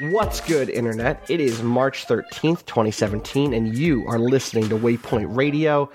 What's good, Internet? It is March 13th, 2017, and you are listening to Waypoint Radio.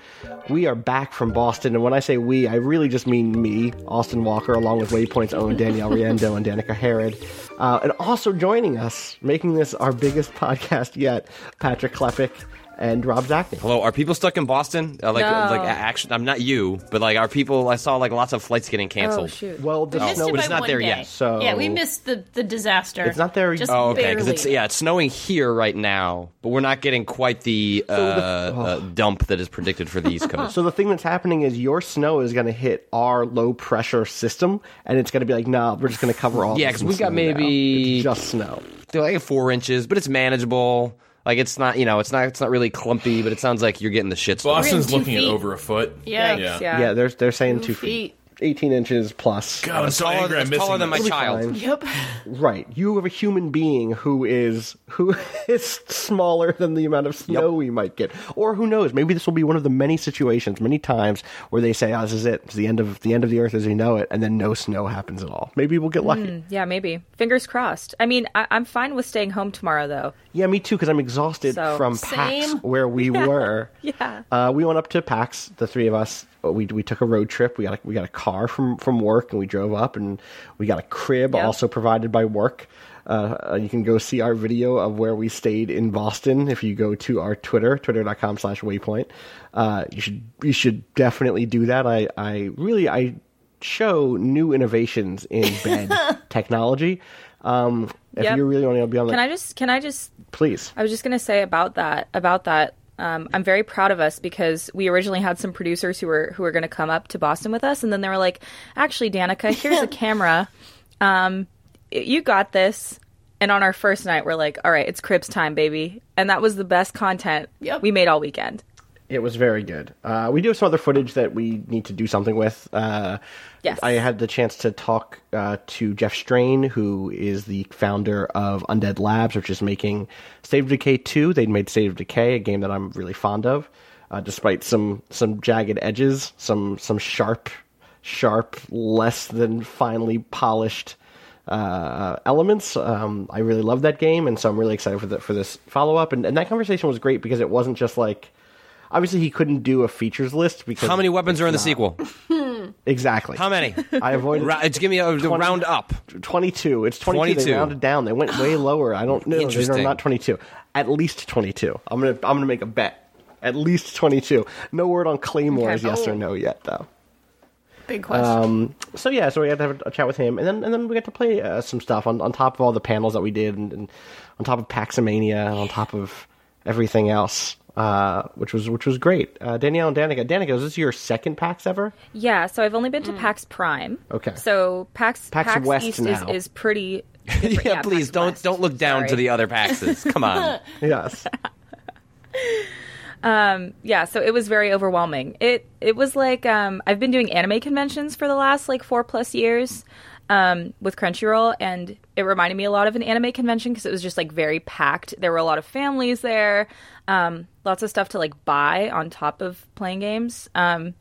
We are back from Boston, and when I say we, I really just mean me, Austin Walker, along with Waypoint's own Danielle Riendeau and Danika Harrod. Uh, and also joining us, making this our biggest podcast yet, Patrick Klepek and Rob Zacny. Hello, are people stuck in Boston? Uh, like, No. like action. I'm not you, but like, are people? I saw like lots of flights getting canceled. Oh shoot. Well, the we missed snow it but it's not one there day. yet, so- yeah, we missed the the disaster. It's not there Just Oh, okay. barely. Because it's yeah, it's snowing here right now, but we're not getting quite the, uh, uh, dump that is predicted for the East Coast. So the thing that's happening is your snow is going to hit our low pressure system, and it's going to be like, nah, we're just going to cover all. Yeah, this 'cause in we got snow now. maybe- It's just snow. They're like four inches, but it's manageable. Like it's not, you know, it's not, it's not really clumpy, but it sounds like you're getting the shit. Boston's two looking at over a foot. Yikes, yeah. yeah. Yeah, they're they're saying Two two feet. feet. 18 inches plus. God, I'm so taller, angry. I'm taller than my this. child. Fine. Yep. Right. You have a human being who is who is smaller than the amount of snow we might get. Or who knows, maybe this will be one of the many situations, many times where they say, "Oh, this is it. It's the end of the end of the earth as we know it," and then no snow happens at all. Maybe we'll get lucky. Yeah, maybe. Fingers crossed. I mean, I- I'm fine with staying home tomorrow, though. Yeah, me too, because I'm exhausted So, from PAX same. where we were. Yeah. Uh, we went up to PAX, the three of us. We we took a road trip. We got a, we got a car from from work, and we drove up, and we got a crib Yep. also provided by work. Uh, uh, you can go see our video of where we stayed in Boston if you go to our Twitter, twitter.com slash waypoint. Uh, you should you should definitely do that. I, I really I show new innovations in bed technology. Um, if Yep. you really want to be on the Can I just? Can I just? please. I was just gonna say about that. About that. Um, I'm very proud of us because we originally had some producers who were who were going to come up to Boston with us, and then they were like, "Actually, Danika, here's a camera. Um, you got this." And on our first night, we're like, "All right, it's Cribs time, baby," and that was the best content Yep. we made all weekend. It was very good. Uh, we do have some other footage that we need to do something with. Uh, Yes. I had the chance to talk uh, to Jeff Strain, who is the founder of Undead Labs, which is making State of Decay 2. They made State of Decay, a game that I'm really fond of, uh, despite some some jagged edges, some some sharp, sharp, less than finely polished uh, elements. Um, I really love that game, and so I'm really excited for the, for this follow up. And, and that conversation was great because it wasn't just like. Obviously, he couldn't do a features list because How many weapons are in the sequel? exactly? How many? I avoided Ra- just give me a, a round up. 22. It's 22. They 22. rounded down. They went way lower. I don't know. They're Interesting. not 22. At least 22. I'm gonna I'm gonna make a bet. At least 22. No word on claymores, Okay. yes or Oh. no yet though. Big question. Um, so yeah, so we had to have a chat with him, and then and then we got to play uh, some stuff on, on top of all the panels that we did, and, and on top of Paximania, and on top of everything else, uh, which was which was great. Uh, Danielle and Danika, Danika, is this your second PAX ever? Yeah, so I've only been to PAX Prime. Okay. So PAX PAX West East is, is pretty. yeah, please PAX don't West. don't look down to the other Paxes. Come on. Yes. Um, yeah so it was very overwhelming it it was like um i've been doing anime conventions for the last like four plus years um with crunchyroll and it reminded me a lot of an anime convention because it was just like very packed there were a lot of families there um lots of stuff to like buy on top of playing games um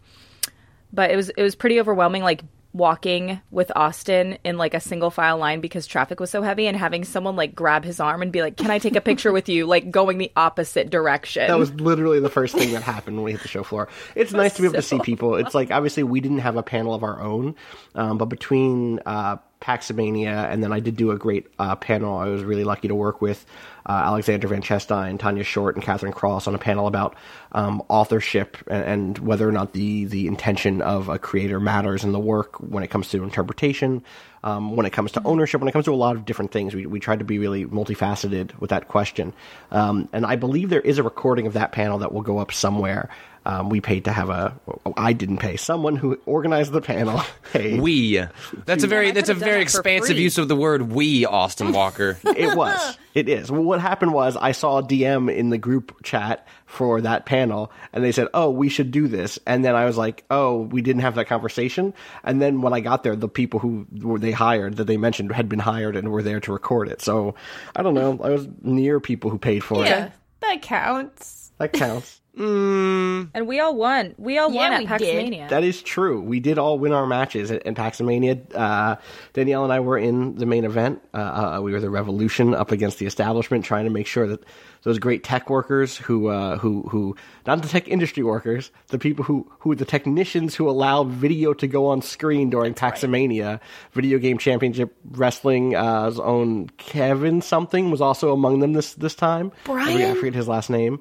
but it was it was pretty overwhelming like walking with Austin in like a single file line because traffic was so heavy and having someone like grab his arm and be like can I take a picture with you like going the opposite direction That was literally the first thing that happened when we hit the show floor. It's nice to be able to see people. It's like obviously we didn't have a panel of our own, um, but between uh, Paximania, and then I did do a great uh, panel. I was really lucky to work with uh, Alexander Van Chestine, Tanya Short, and Catherine Cross on a panel about um, authorship and, and whether or not the the intention of a creator matters in the work when it comes to interpretation, um, when it comes to ownership, when it comes to a lot of different things. We we tried to be really multifaceted with that question, um, and I believe there is a recording of that panel that will go up somewhere. Um, we paid to have a. I didn't pay. Someone who organized the panel paid. We. That's a very that's a very expansive use of the word we, Austin Walker. it was. It is. Well, what happened was I saw a DM in the group chat for that panel, and they said, "Oh, we should do this." And then I was like, "Oh, we didn't have that conversation." And then when I got there, the people who were they hired that they mentioned had been hired and were there to record it. So I don't know. I was near people who paid for Yeah, it. that counts. That counts. And we all won. We all Yeah, won at did. Paxmania. That is true. We did all win our matches at, at Paximania. Uh, Danielle and I were in the main event. Uh, uh, we were the Revolution up against the establishment, trying to make sure that those great tech workers who, uh, who, who, not the tech industry workers, the people who, who, the technicians who allow video to go on screen during Paximania, Video Game Championship Wrestling's own Kevin something was also among them this this time. I I forget his last name.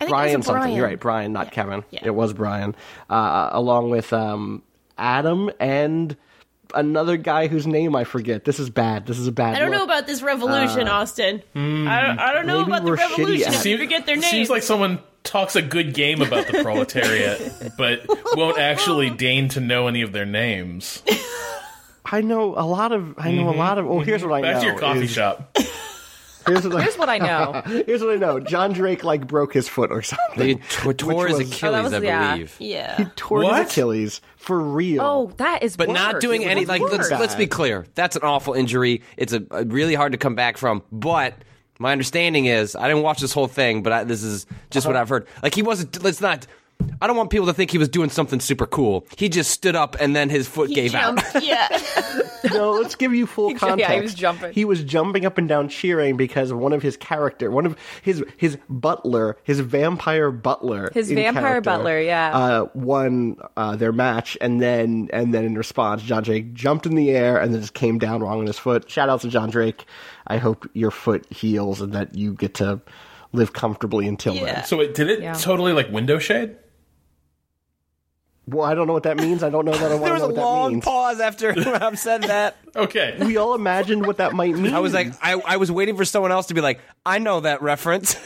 I think it was a Brian something. Brian. You're right, Brian, not Kevin. yeah. It was Brian, uh, along with um, Adam and another guy whose name I forget. This is bad. This is a bad. I don't know about this revolution, Austin. I, don't, I don't know about the revolution. at If it. you forget their names, Seems like someone talks a good game about the proletariat, but won't actually deign to know any of their names. I know a lot of. I know a lot of. Oh, here's what I Back know. to your coffee is- shop. Here's what, Here's what I know. Here's what I know. John Drake like broke his foot or They something. t- tore his was- Achilles, oh, was- I yeah. believe. yeah. Tore What? his Achilles for real. Oh, that is. But not doing It any was like let's, let's be clear. That's an awful injury. It's a, a really hard to come back from. But my understanding is I didn't watch this whole thing, but I, this is just what uh-huh. I've heard. Like he wasn't. Let's not. I don't want people to think he was doing something super cool. He just stood up and then his foot He gave jumped. out. Yeah. no, let's give you full yeah, context. he was jumping. He was jumping up and down cheering because one of his character, one of his his butler, his vampire butler, His vampire butler, yeah. uh, won uh, their match, and then and then in response, John Drake jumped in the air and then just came down wrong on his foot. Shout out to John Drake. I hope your foot heals and that you get to live comfortably until Yeah. then. So wait, did it Yeah. totally like window shade? Well, I don't know what that means. I don't know that I want There to was know a what that long means. pause after Rob said that. Okay. We all imagined what that might mean. I was like, I, I was waiting for someone else to be like, I know that reference.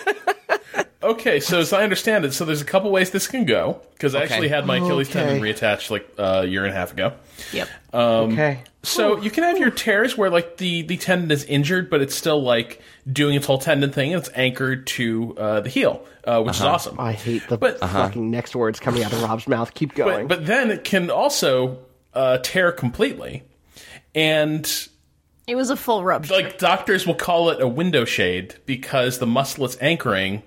Okay, so as I understand it, so there's a couple ways this can go because I Okay. actually had my Achilles Okay. tendon reattached like uh, a year and a half ago. yep. okay. So you can have your tears where like the the tendon is injured, but it's still like doing its whole tendon thing, and it's anchored to uh, the heel, uh, which is awesome. I hate the But- fucking next words coming out of Rob's mouth. Keep going. but then it can also uh, tear completely, and It was a full rupture. like doctors will call it a window shade because the muscle it's anchoring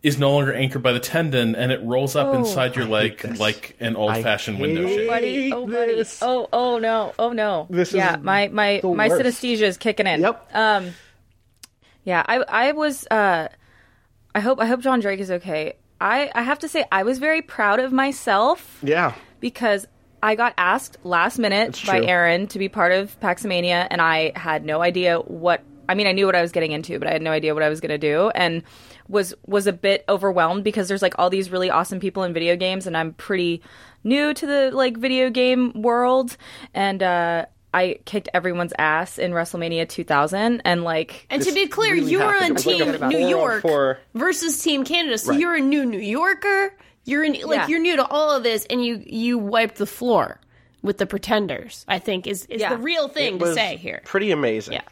is no longer anchored by the tendon, and it rolls up inside your leg this. like an old fashioned window hate shade. buddy. Oh, buddy. this. Oh, oh no. Oh no. This yeah, is my my my worst. synesthesia is kicking in. Yep. Um. Yeah, I I was. Uh, I hope I hope John Drake is okay. I I have to say I was very proud of myself yeah. because I got asked last minute by. Aaron to be part of Paximania, and I had no idea what. I mean, I knew what I was getting into, but I had no idea what I was going to do, and was was a bit overwhelmed because there's like all these really awesome people in video games, and I'm pretty new to the like video game world, and uh, I kicked everyone's ass in WrestleMania 2000, and like and to be clear, really you were on It like Team New York four. versus Team Canada, so Right. you're a new New Yorker. You're in, like Yeah. you're new to all of this, and you you wiped the floor with the Pretenders. I think is is Yeah. the real thing It to was say here. Pretty amazing. Yeah.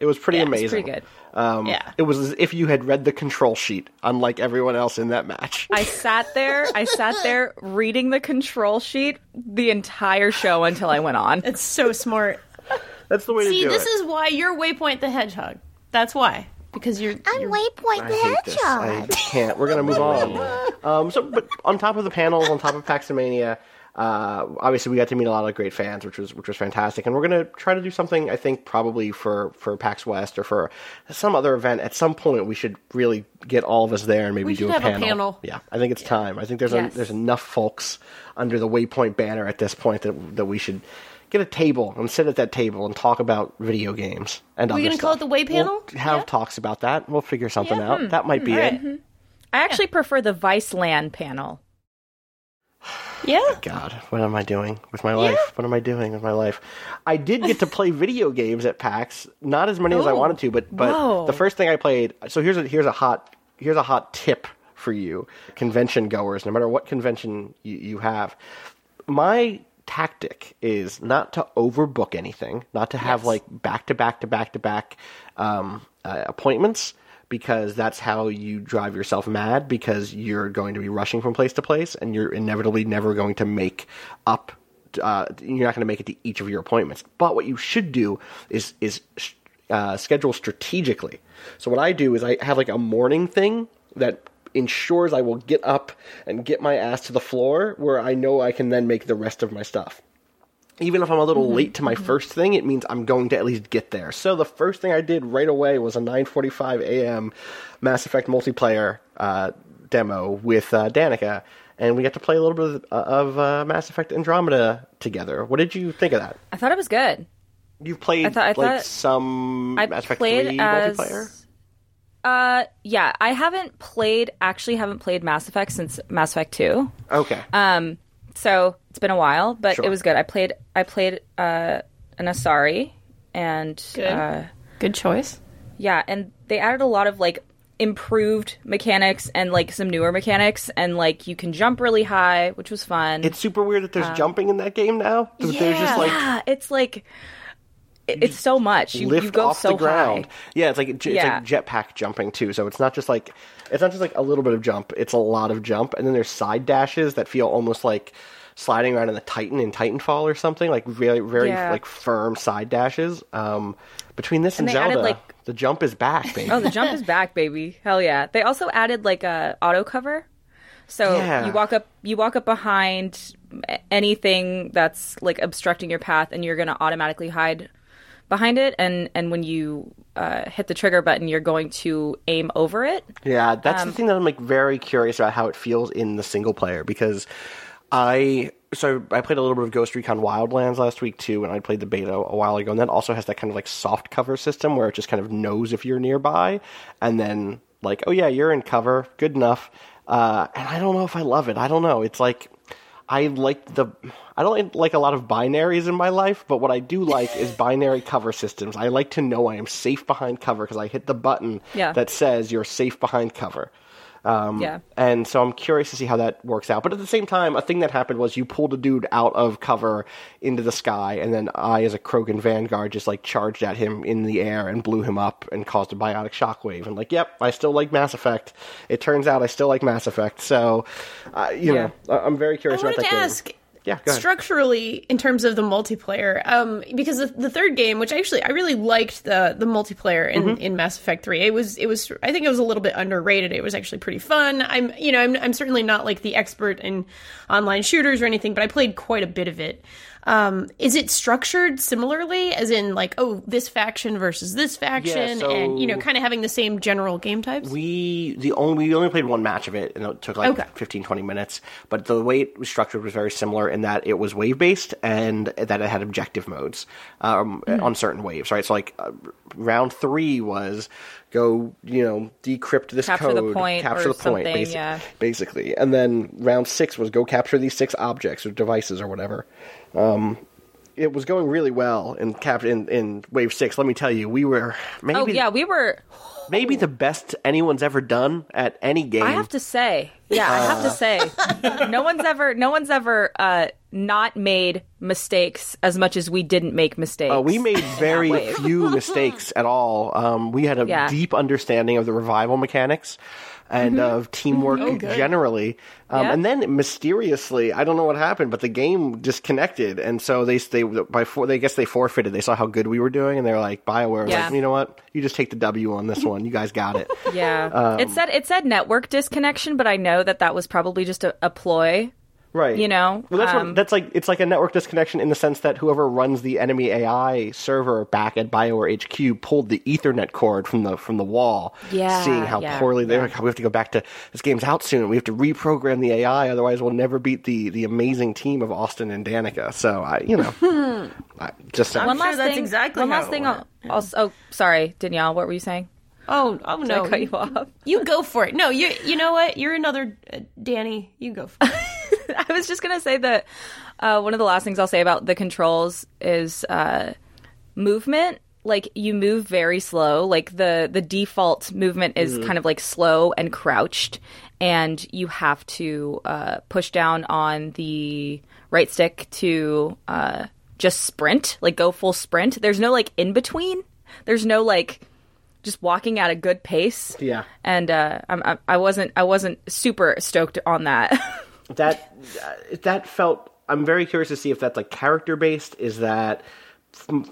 It was pretty Yeah, it was amazing. pretty good. Um, Yeah. It was as if you had read the control sheet, unlike everyone else in that match. I sat there, I sat there reading the control sheet the entire show until I went on. It's so smart. That's the way See, to do this is why you're Waypoint the Hedgehog. That's why because you're. I'm you're Waypoint I the Hedgehog. this. I just can't. We're gonna move on. Um, so, but on top of the panels, on top of Paximania, uh, obviously we got to meet a lot of great fans, which was which was fantastic. And we're gonna try to do something. I think probably for for PAX West or for some other event at some point. We should really get all of us there and maybe do a have a panel. panel. Yeah, I think it's time. I think there's Yes. a, there's enough folks under the Waypoint banner at this point that that we should get a table and sit at that table and talk about video games and We other gonna call stuff. it the Way panel? We'll have Yeah. talks about that. We'll figure something Yeah. out. That might be it. I actually prefer the Viceland panel. Yeah. God, what am I doing with my life? What am I doing with my life? I did get to play video games at PAX, not as many as I wanted to, but but Whoa. the first thing I played. So here's a here's a hot here's a hot tip for you, convention goers, no matter what convention you, you have. My tactic is not to overbook anything, not to have like back to back to back to back um, uh, appointments because that's how you drive yourself mad because you're going to be rushing from place to place and you're inevitably never going to make up uh, you're not going to make it to each of your appointments. But what you should do is is uh, schedule strategically. So what i do is i have like a morning thing that ensures i will get up and get my ass to the floor where i know i can then make the rest of my stuff even if I'm a little late to my first thing, it means I'm going to at least get there. So the first thing I did right away was a 9:45 a.m. Mass Effect multiplayer uh, demo with uh, Danika, and we got to play a little bit of, of uh, Mass Effect Andromeda together. What did you think of that? I thought it was good. You've played I thought- I like thought- some I Mass Effect played 3 as multiplayer. Uh, yeah, I haven't played. Actually, haven't played Mass Effect since Mass Effect Two. Okay. Um, so it's been a while, but Sure. it was good. I played. I played uh, an Asari, and Good. uh, Good choice. yeah, and they added a lot of like improved mechanics and like some newer mechanics, and like you can jump really high, which was fun. it's super weird that there's jumping in that game now. There's just like yeah, it's like it's so much. You, lift you go off so the ground. high. Yeah, it's like it's Yeah. like jetpack jumping too. So it's not just like it's not just like a little bit of jump. It's a lot of jump, and then there's side dashes that feel almost like sliding around in the Titan in Titanfall or something. Like very very Yeah. like firm side dashes. Um, between this and, And they added, Zelda, like- the jump is back, baby. Oh, the jump is back, baby! Hell yeah! They also added like a auto cover, so Yeah. you walk up, you walk up behind anything that's like obstructing your path, and you're gonna automatically hide behind it. And and when you uh, hit the trigger button, you're going to aim over it. Yeah, that's Um, the thing that I'm like very curious about how it feels in the single player because I so I played a little bit of Ghost Recon Wildlands last week too, and I played the beta a while ago, and that also has that kind of like soft cover system where it just kind of knows if you're nearby, and then like, oh yeah, you're in cover, good enough. Uh, and I don't know if I love it. I don't know. It's like I like the I don't like a lot of binaries in my life, but what I do like is binary cover systems. I like to know I am safe behind cover because I hit the button Yeah. that says you're safe behind cover. Um, Yeah. And so I'm curious to see how that works out. But at the same time, a thing that happened was you pulled a dude out of cover into the sky, and then I, as a Krogan Vanguard, just like charged at him in the air and blew him up and caused a biotic shockwave. And like, yep, I still like Mass Effect. It turns out I still like Mass Effect. So, uh, you Yeah. know, I- I'm very I curious about wanted that to game. ask Yeah, structurally in terms of the multiplayer, um, because the, the third game, which actually I really liked the the multiplayer in, Mm-hmm. in Mass Effect Three. It was it was I think it was a little bit underrated. It was actually pretty fun. I'm you know I'm I'm certainly not like the expert in online shooters or anything, but I played quite a bit of it. Um, is it structured similarly, as in like oh this faction versus this faction, so- and you know kind of having the same general game types? We the only we only played one match of it, and it took like Okay. 15, 20 minutes. But the way it was structured was very similar in that it was wave based and that it had objective modes um, Hmm. on certain waves. Right, so like uh, round three was go you know decrypt this Capture the code, point capture or the point, basi- yeah. basically, and then round six was go capture these six objects or devices or whatever. Um, it was going really well in cap in, in wave six. Let me tell you, we were maybe Oh yeah, we were. maybe the best anyone's ever done at any game. I have to say, yeah, I have to say, no one's ever, no one's ever uh, not made mistakes as much as we didn't make mistakes. Uh, we made very few mistakes at all. Um, we had a Yeah. deep understanding of the revival mechanics and of teamwork generally. Um, Yeah. And then mysteriously, I don't know what happened, but the game disconnected, and so they they by four, they I guess they forfeited. They saw how good we were doing, and they're like, Bioware, was Yeah. like, you know what? You just take the W on this one. You guys got it. Yeah, Um, it said it said network disconnection, but I know that that was probably just a, a ploy Right. You know? Well, that's Um, what, that's like. It's like a network disconnection in the sense that whoever runs the enemy AI server back at Bioware HQ pulled the Ethernet cord from the from the wall. Yeah, Seeing how yeah, poorly they're yeah. like, we have to go back to this game's out soon. We have to reprogram the AI, otherwise we'll never beat the the amazing team of Austin and Danika. So I, you know, I just saying. I'm one sure last that's thing. exactly one last it thing. went. I'll, also, oh, sorry, Danielle. What were you saying? Oh, oh Did no! I cut you off? You go for it. No, you. You know what? You're another uh, Danny. You go for it. I was just gonna say that uh, one of the last things I'll say about the controls is uh, movement. Like you move very slow. Like the the default movement is kind of like slow and crouched, and you have to uh, push down on the right stick to uh, just sprint, like go full sprint. There's no like in between. There's no like just walking at a good pace. Yeah. and uh, I'm, I'm, I wasn't I wasn't super stoked on that. that that felt i'm very curious to see if that's like character based is that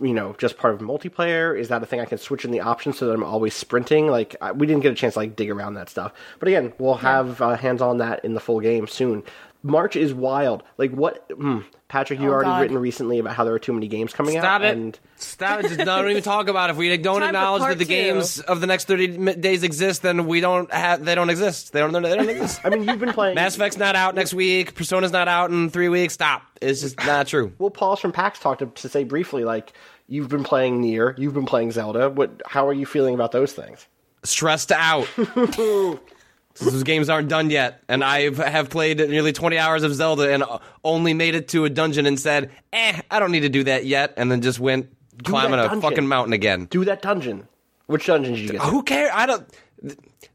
you know just part of multiplayer? Is that a thing i can switch in the options so that i'm always sprinting? Like I, we didn't get a chance to like dig around that stuff. But again we'll have uh, hands on that in the full game soon march is wild like what mm, patrick you Oh, already God. written recently about how there are too many games coming Stop out it. and Stop it. Just don't even talk about it. If we don't Time acknowledge that the two. games of the next 30 days exist, then we don't have, they don't exist. They don't, they don't exist. i mean you've been playing Mass Effect's not out next week. Persona's not out in three weeks. Stop. It's just not true. well paul's from pax talked to, to say briefly like you've been playing Nier, you've been playing zelda what how are you feeling about those things Stressed out. Those games aren't done yet, and I have played nearly 20 hours of Zelda and only made it to a dungeon and said, "Eh, I don't need to do that yet," and then just went climbing a fucking mountain again. do that dungeon which dungeon did you get? Who cares? I don't.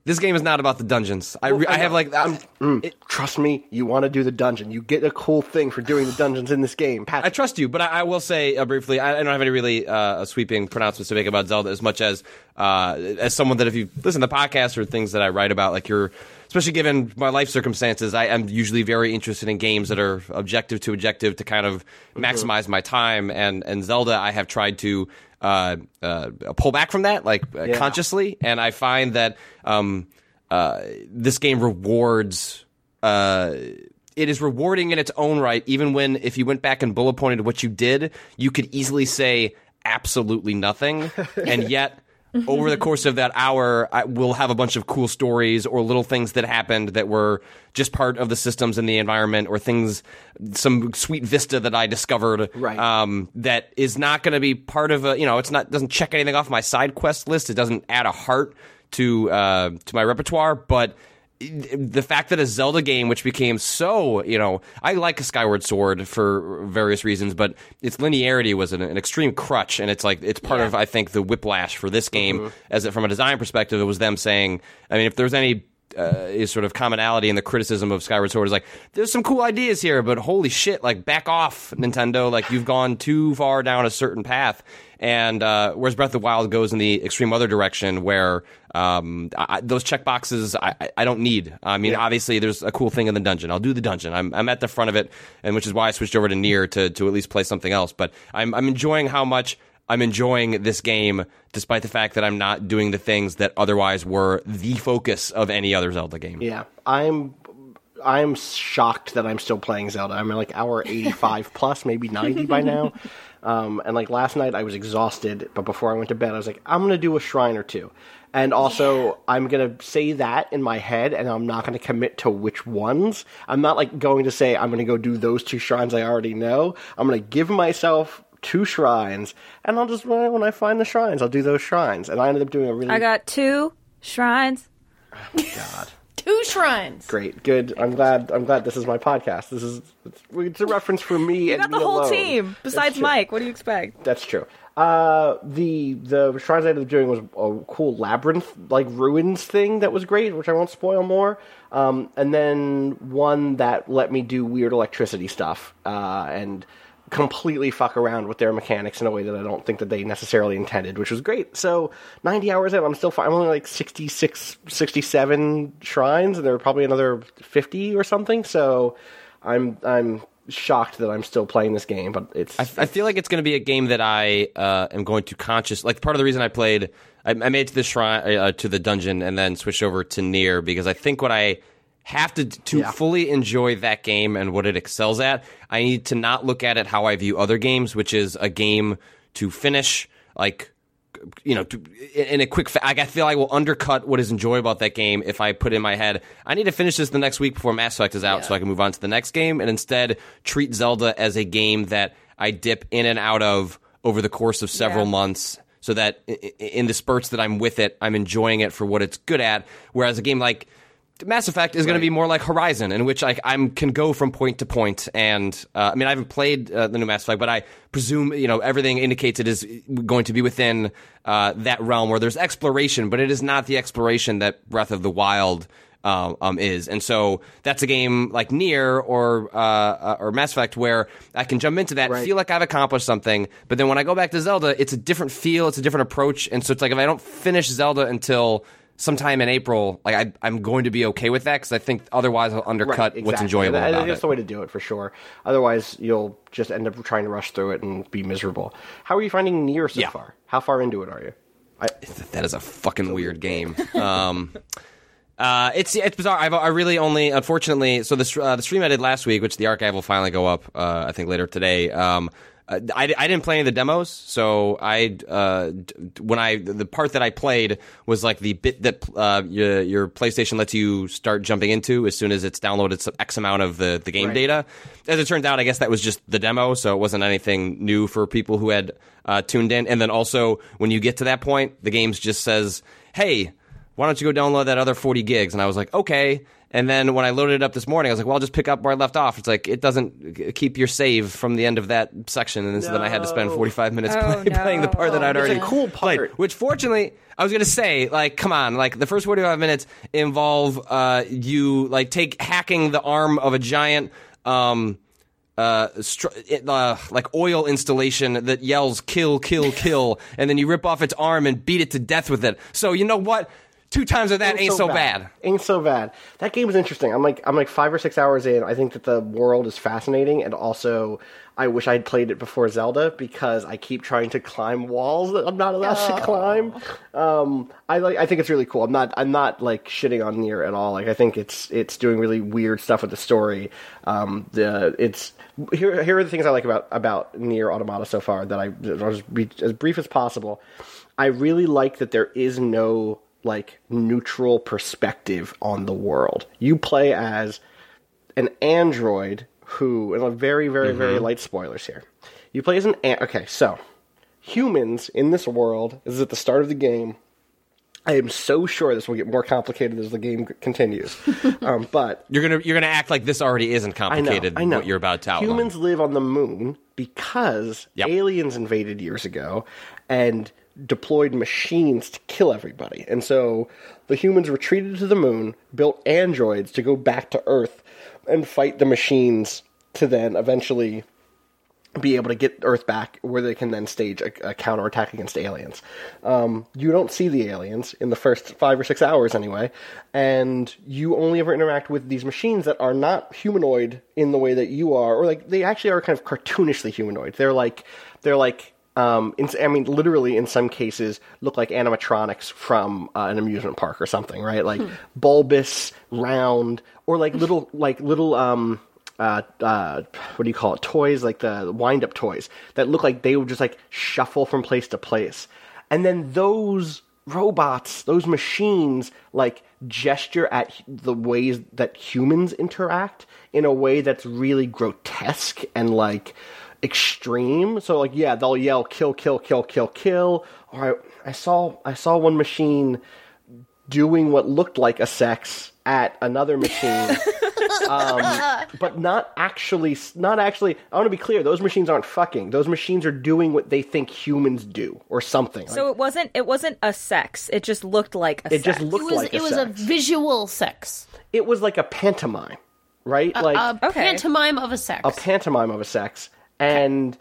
Th- This game is not about the dungeons. I, re- I have like I'm, it- Trust me, you want to do the dungeon. You get a cool thing for doing the dungeons in this game. Pat, I trust you, but I, I will say uh, briefly, I, I don't have any really uh, sweeping pronouncements to make about Zelda as much as uh, as someone that if you listen to podcasts or things that I write about, like you're, especially given my life circumstances, I am usually very interested in games that are objective to objective to kind of maximize my time. And and Zelda, I have tried to. Uh, uh, pull back from that, like uh, Yeah. consciously, and I find that um, uh, this game rewards uh, it is rewarding in its own right, even when if you went back and bullet pointed what you did, you could easily say absolutely nothing, and yet. Over the course of that hour, I will have a bunch of cool stories or little things that happened that were just part of the systems and the environment, or things, some sweet vista that I discovered, Right. Um, that is not going to be part of a, you know, it's not doesn't check anything off my side quest list. It doesn't add a heart to uh, to my repertoire, but the fact that a Zelda game, which became so, you know, I like a Skyward Sword for various reasons, but its linearity was an, an extreme crutch, and it's like it's part of I think the whiplash for this game, as it, from a design perspective, it was them saying, I mean, if there's any. Uh, is sort of commonality in the criticism of Skyward Sword is like there's some cool ideas here, but holy shit, like back off, Nintendo! Like you've gone too far down a certain path, and uh, whereas Breath of the Wild goes in the extreme other direction, where um, I, those checkboxes I, I- I don't need. I mean, obviously, there's a cool thing in the dungeon. I'll do the dungeon. I'm, I'm at the front of it, and which is why I switched over to Nier to to at least play something else. But I'm I'm enjoying how much. I'm enjoying this game, despite the fact that I'm not doing the things that otherwise were the focus of any other Zelda game. yeah, I'm I'm shocked that I'm still playing Zelda. I'm like hour 85 plus, maybe 90 by now. Um, and like last night, I was exhausted, but before I went to bed, I was like, I'm gonna do a shrine or two. And also, I'm gonna say that in my head, and I'm not gonna commit to which ones. I'm not like going to say I'm gonna go do those two shrines I already know. I'm gonna give myself two shrines, and I'll just when I- find the shrines, I'll do those shrines. And I ended up doing a really I got two shrines. Oh, God. Two shrines. Great, good. I'm glad. I'm glad this is my podcast. This is it's, it's a reference for me You and got the whole alone. team besides. Mike. What do you expect? That's true. Uh, the the shrines I ended up doing was a cool labyrinth like ruins thing that was great, which I won't spoil more. Um, and then one that let me do weird electricity stuff uh, and completely fuck around with their mechanics in a way that I don't think that they necessarily intended, which was great. So 90 hours in, I'm still. I'm only like 66, 67 shrines, and there are probably another 50 or something. So I'm I'm shocked that I'm still playing this game, but it's I, I feel like it's going to be a game that I uh, am going to conscious. Like part of the reason I played, I, I made it to the shrine, uh, to the dungeon, and then switched over to Nier because I think what I have to to Yeah. fully enjoy that game and what it excels at. I need to not look at it how I view other games, which is a game to finish like you know, to, in a quick, fa- I feel I will undercut what is enjoyable about that game if I put in my head, I need to finish this the next week before Mass Effect is out so I can move on to the next game, and instead treat Zelda as a game that I dip in and out of over the course of several Yeah. months. So that in the spurts that I'm with it, I'm enjoying it for what it's good at. Whereas a game like Mass Effect is going to be more like Horizon, in which I I'm can go from point to point. And uh, I mean, I haven't played uh, the new Mass Effect, but I presume you know everything indicates it is going to be within uh, that realm where there's exploration, but it is not the exploration that Breath of the Wild. Um, um, is and so that's a game like Nier or uh, uh, or Mass Effect where I can jump into that, Right. feel like I've accomplished something, but then when I go back to Zelda, it's a different feel, it's a different approach, and so it's like if I don't finish Zelda until sometime in April, like I, I'm going to be okay with that because I think otherwise I'll undercut Right, what's enjoyable I- think that's the way to do it for sure. Otherwise, you'll just end up trying to rush through it and be miserable. How are you finding Nier so Yeah. far? How far into it are you? I, That is a fucking weird game. Um, uh, it's it's bizarre. I've, I really only, unfortunately, so the uh, the stream I did last week, which the archive will finally go up, uh, I think later today. Um, I, I didn't play any of the demos, so I uh, when I the part that I played was like the bit that uh, your, your PlayStation lets you start jumping into as soon as it's downloaded some X amount of the, the game Right. data. As it turns out, I guess that was just the demo, so it wasn't anything new for people who had uh, tuned in. And then also, when you get to that point, the game just says, "Hey, why don't you go download that other 40 gigs?" And I was like, "Okay." And then when I loaded it up this morning, I was like, "Well, I'll just pick up where I left off." It's like it doesn't keep your save from the end of that section, and so then I had to spend 45 minutes Oh, play, playing the no. part that I'd It's a already cool played. part. Which, fortunately, I was gonna say, like, come on, like the first 45 minutes involve uh, you like take hacking the arm of a giant. Um, uh, str- it, uh, like oil installation that yells "kill, kill, kill," and then you rip off its arm and beat it to death with it. So you know what? Two times of that ain't, so bad. Ain't so bad. That game is interesting. I'm like I'm like five or six hours in. I think that the world is fascinating, and also I wish I'd played it before Zelda because I keep trying to climb walls that I'm not allowed to climb. Um, I like. I think it's really cool. I'm not. I'm not like shitting on Nier at all. Like I think it's it's doing really weird stuff with the story. Um, the it's here. Here are the things I like about about Nier Automata so far. That I I'll just be as brief as possible. I really like that there is no like neutral perspective on the world. You play as an android who, and a very, very, very light spoilers here. You play as an an- okay, so humans in this world this is at the start of the game. I am so sure this will get more complicated as the game continues. um, but You're gonna you're gonna act like this already isn't complicated. I know. I know. What you're about to outline. Humans live on the moon because Yep. aliens invaded years ago and deployed machines to kill everybody. And so the humans retreated to the moon, built androids to go back to Earth and fight the machines to then eventually be able to get Earth back where they can then stage a, a counterattack against aliens. Um, you don't see the aliens in the first five or six hours anyway, and you only ever interact with these machines that are not humanoid in the way that you are, or like they actually are kind of cartoonishly humanoid. They're like they're like um, in, I mean, literally in some cases look like animatronics from uh, an amusement park or something, right? Like bulbous, round, or like little like little um uh, uh, what do you call it? Toys like the wind up toys that look like they would just like shuffle from place to place. And then those robots, those machines, like gesture at the ways that humans interact in a way that's really grotesque and like extreme. So like, yeah, they'll yell kill, kill, kill, kill, kill. Or I, I saw, I saw one machine doing what looked like a sex at another machine um, but not actually not actually i want to be clear those machines aren't fucking those machines are doing what they think humans do or something So it wasn't it wasn't a sex. It just looked like a it sex. just looked It was like a it was sex. a visual sex, it was like a pantomime right like a Okay. pantomime of a sex. a pantomime of a sex and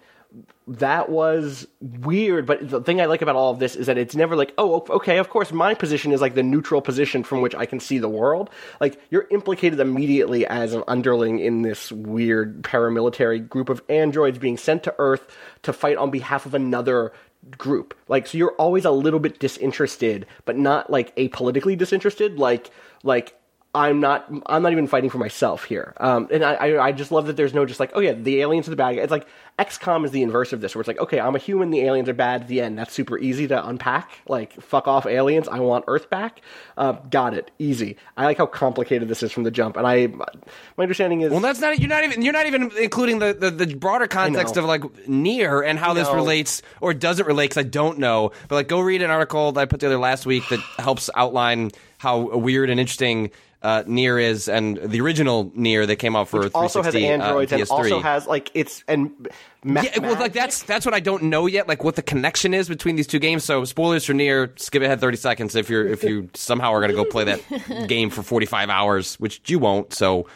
that was weird but the thing i like about all of this is that it's never like oh okay of course my position is like the neutral position from which i can see the world. Like you're implicated immediately as an underling in this weird paramilitary group of androids being sent to earth to fight on behalf of another group. Like so you're always a little bit disinterested but not like apolitically disinterested. Like like I'm not I'm not even fighting for myself here. Um, and I, I I just love that there's no just like oh yeah the aliens are the bad guy. It's like XCOM is the inverse of this where it's like okay I'm a human the aliens are bad. at The end. That's super easy to unpack. Like fuck off aliens. I want Earth back. Uh, got it. Easy. I like how complicated this is from the jump. And I my understanding is Well, that's not you're not even you're not even including the the, the broader context of like Nier and how this relates or doesn't relate because I don't know. But like, go read an article that I put together last week that helps outline how weird and interesting. Uh, Nier is and the original Nier that came out for also has 360, uh, androids and PS3. also has like it's and Yeah, well, like that's that's what I don't know yet. Like what the connection is between these two games. So spoilers for Nier. Skip ahead thirty seconds if you're if you somehow are going to go play that game for forty five hours, which you won't. So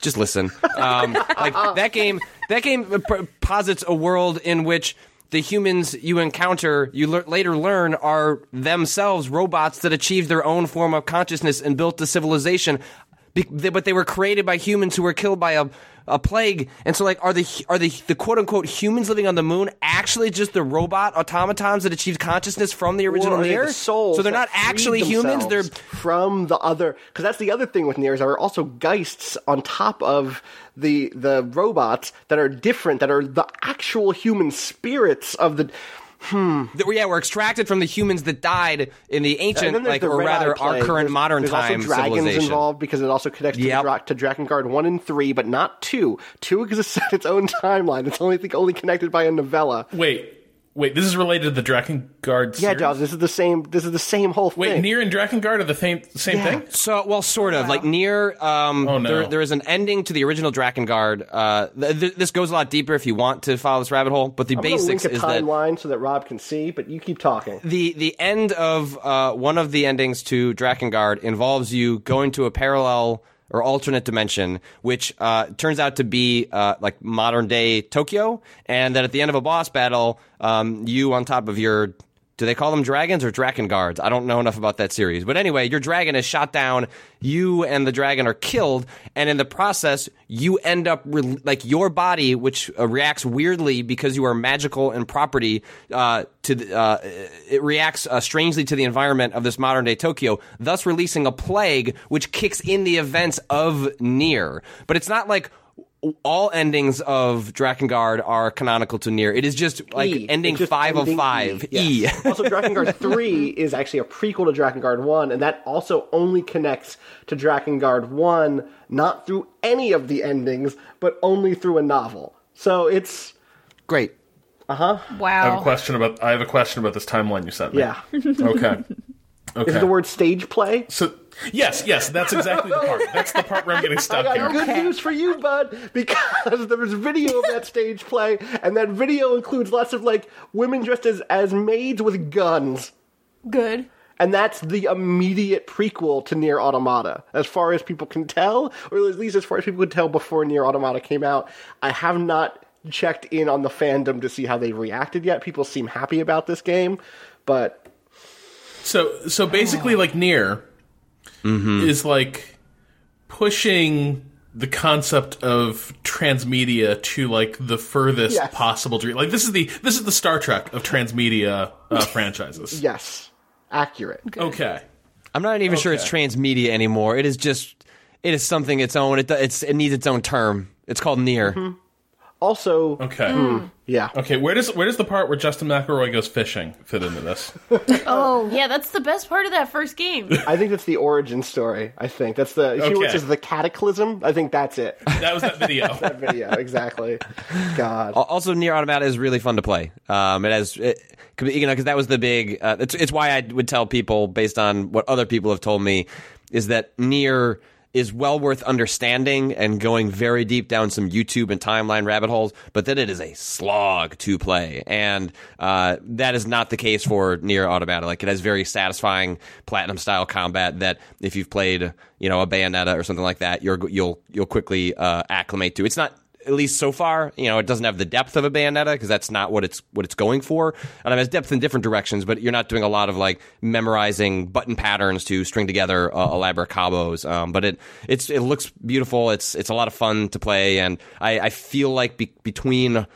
just listen. Um, like that game. That game posits a world in which the humans you encounter, you later learn, are themselves robots that achieved their own form of consciousness and built a civilization. Be- they- but they were created by humans who were killed by a a plague. And so, like, are the are the the quote unquote humans living on the moon actually just the robot automatons that achieved consciousness from the original Or Nier? the souls so they're not actually humans. They're from the other because that's the other thing with Nier is there are also geists on top of the the robots that are different that are the actual human spirits of the Hmm. that were- yeah, were extracted from the humans that died in the ancient, then like, the or Red Eye rather, our current There's- modern there's time also dragons civilization. involved because it also connects to, Yep. Dra- to Drakengard one and three, but not two. Two is its own timeline. It's only I think only connected by a novella. Wait, wait. This is related to the Drakengard. Yeah, series? Jaws. This is the same. This is the same whole thing. Wait, Near Nier and Drakengard are the same same Yeah. thing. So, well, sort of. Like Nier, um, Oh, no. there, there is an ending to the original Drakengard. Uh, th- th- this goes a lot deeper if you want to follow this rabbit hole. But the I'm basics link a is that timeline so that Rob can see, but you keep talking. the the end of uh, one of the endings to Drakengard involves you going to a parallel or alternate dimension, which uh, turns out to be uh, like modern day Tokyo, and that at the end of a boss battle, um, you on top of your do they call them dragons or dragon Drakengard? I don't know enough about that series. But anyway, your dragon is shot down, you and the dragon are killed, and in the process, you end up re- like your body, which uh, reacts weirdly because you are magical in property, uh, to the, uh, it reacts uh, strangely to the environment of this modern day Tokyo, thus releasing a plague which kicks in the events of Nier. But it's not like all endings of Drakengard are canonical to Nier. It is just like E. ending It's just five of five. E. E. Yes. also, Drakengard 3 is actually a prequel to Drakengard 1, and that also only connects to Drakengard 1, not through any of the endings, but only through a novel. So it's. Great. Uh huh. Wow. I have a question about. I have a question about this timeline you sent me. Yeah. Okay. Okay. Is it the word stage play? So yes, yes, that's exactly the part. That's the part where I'm getting I stuck got here. good news for you, bud, because there was video of that stage play, and that video includes lots of like women dressed as as maids with guns. Good. And that's the immediate prequel to Nier Automata, as far as people can tell, or at least as far as people could tell before Nier Automata came out. I have not checked in on the fandom to see how they reacted yet. People seem happy about this game, but So so basically, like Nier Mm-hmm. is like pushing the concept of transmedia to like the furthest Yes. possible dream. Like this is the this is the Star Trek of transmedia uh, franchises. yes, accurate. Okay. I'm not even sure it's transmedia anymore. It is just it is something its own. It it's it needs its own term. It's called Nier. Also, Okay. Yeah, Okay. Where does where does the part where Justin McElroy goes fishing fit into this? Oh, yeah, that's the best part of that first game. I think that's the origin story. I think that's the she Okay. which is the cataclysm. I think that's it. That was that video. that video exactly. God, Also, Nier Automata is really fun to play. Um, it has, it, could be- you know, because that was the big. Uh, it's, it's why I would tell people, based on what other people have told me, is that Nier is well worth understanding and going very deep down some YouTube and timeline rabbit holes, but then it is a slog to play, and uh, that is not the case for Nier Automata. Like it has very satisfying platinum style combat that if you've played, you know, a Bayonetta or something like that, you're you'll you'll quickly uh, acclimate to. It's not at least so far, you know, it doesn't have the depth of a Bayonetta because that's not what it's what it's going for. And it has depth in different directions, but you're not doing a lot of like memorizing button patterns to string together uh, elaborate combos. Um, but it it's it looks beautiful. It's it's a lot of fun to play, and I, I feel like be, between.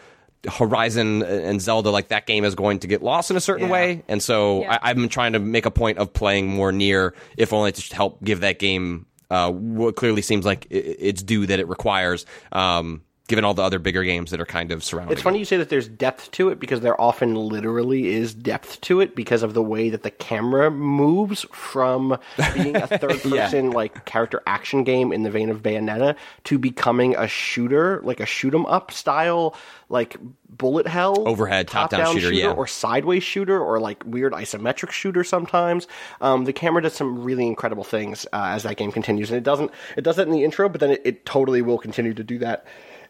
Horizon and Zelda, like that game is going to get lost in a certain Yeah. way, and so Yeah. I, I've been trying to make a point of playing more Nier, if only to help give that game uh, what clearly seems like it's due that it requires. Um, given all the other bigger games that are kind of surrounding. It's funny you say that there's depth to it because there often literally is depth to it because of the way that the camera moves from being a third person like character action game in the vein of Bayonetta to becoming a shooter, like a shoot 'em up style, like bullet hell Overhead, top-down shooter, yeah. or sideways shooter or like weird isometric shooter sometimes. Um, the camera does some really incredible things uh, as that game continues, and it doesn't. It does that in the intro, but then it, it totally will continue to do that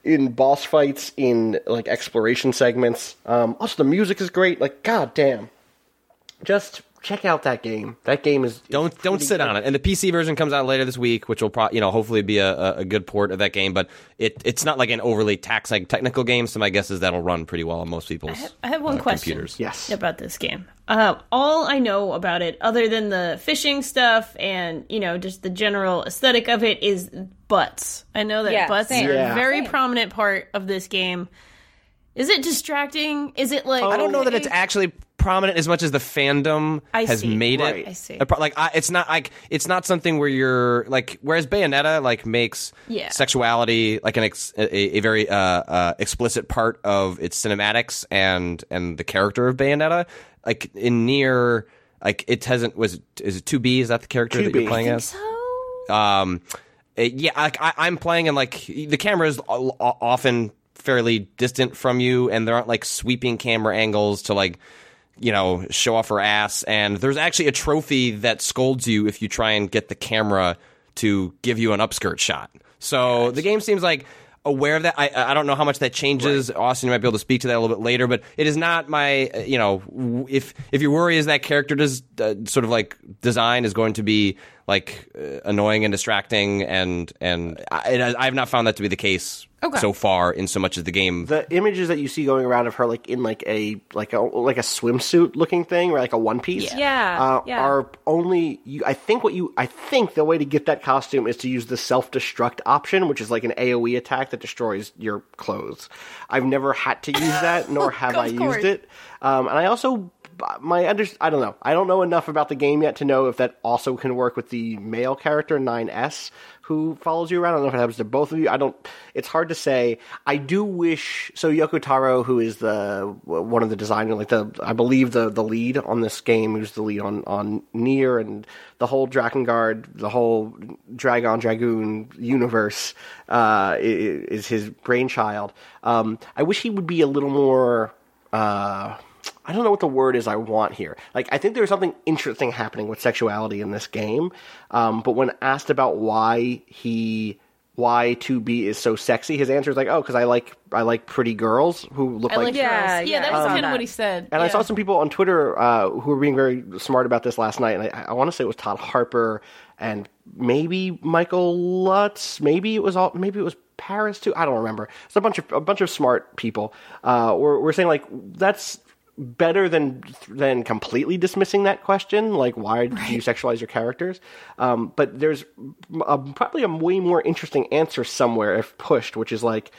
in boss fights, in like exploration segments. Um, also, the music is great. Like, god damn, just check out that game. That game is Don't don't sit good. on it. And the PC version comes out later this week, which will probably you know hopefully be a, a- a good port of that game. But it it's not like an overly taxing technical game. So my guess is that'll run pretty well on most people's. I have one uh, question. Computers. Yes. About this game. Uh, all I know about it, other than the fishing stuff and you know just the general aesthetic of it, is butts. I know that Yeah, butts same. are Yeah. a very Same. prominent part of this game. Is it distracting? Is it like I don't know that it's actually prominent as much as the fandom I has see. made Right. it. I see. Pro- Like I, it's not like it's not something where you're like. Whereas Bayonetta like makes Yeah. sexuality like an ex, a, a very uh, uh, explicit part of its cinematics and and the character of Bayonetta. Like in Nier like it hasn't was is it 2B? Is that the character that 2B. you're playing as? so? um uh, yeah like I, i'm playing and like the camera is o- o- often fairly distant from you and there aren't like sweeping camera angles to like you know show off her ass. And there's actually a trophy that scolds you if you try and get the camera to give you an upskirt shot. So the game seems like aware of that. I i don't know how much that changes. Austin you might be able to speak to that a little bit later but it is not my uh, you know if if your worry is that character does uh, sort of like design is going to be like uh, annoying and distracting and and I, and I have not found that to be the case Okay. so far in so much as the game the images that you see going around of her like in like a like a like a swimsuit looking thing or like a one piece Yeah, uh, yeah. are only you i think what you i think the way to get that costume is to use the self-destruct option which is like an aoe attack that destroys your clothes i've never had to use that nor have i Of course. used it um, and i also my under I don't know. I don't know enough about the game yet to know if that also can work with the male character 9S who follows you around. I don't know if it happens to both of you. I don't. It's hard to say. I do wish. So Yoko Taro, who is the one of the designer, like the I believe the the lead on this game, who's the lead on on Nier and the whole Drakengard, the whole Dragon Dragoon universe, uh, is his brainchild. Um, I wish he would be a little more. Uh, I don't know what the word is I want here. Like, I think there's something interesting happening with sexuality in this game. Um, but when asked about why he, why 2B is so sexy, his answer is like, oh, because I like, I like pretty girls who look I like Yeah, girls. yeah, that was saw kind of what he said. and I saw some people on Twitter uh, who were being very smart about this last night, and I, I want to say it was Todd Harper and maybe Michael Lutz, maybe it was all, maybe it was Paris too. I don't remember. It's a bunch of a bunch of smart people. Uh, were, were saying like that's better than than completely dismissing that question. Like, why do you sexualize your characters? Um, but there's a, probably a way more interesting answer somewhere if pushed, which is like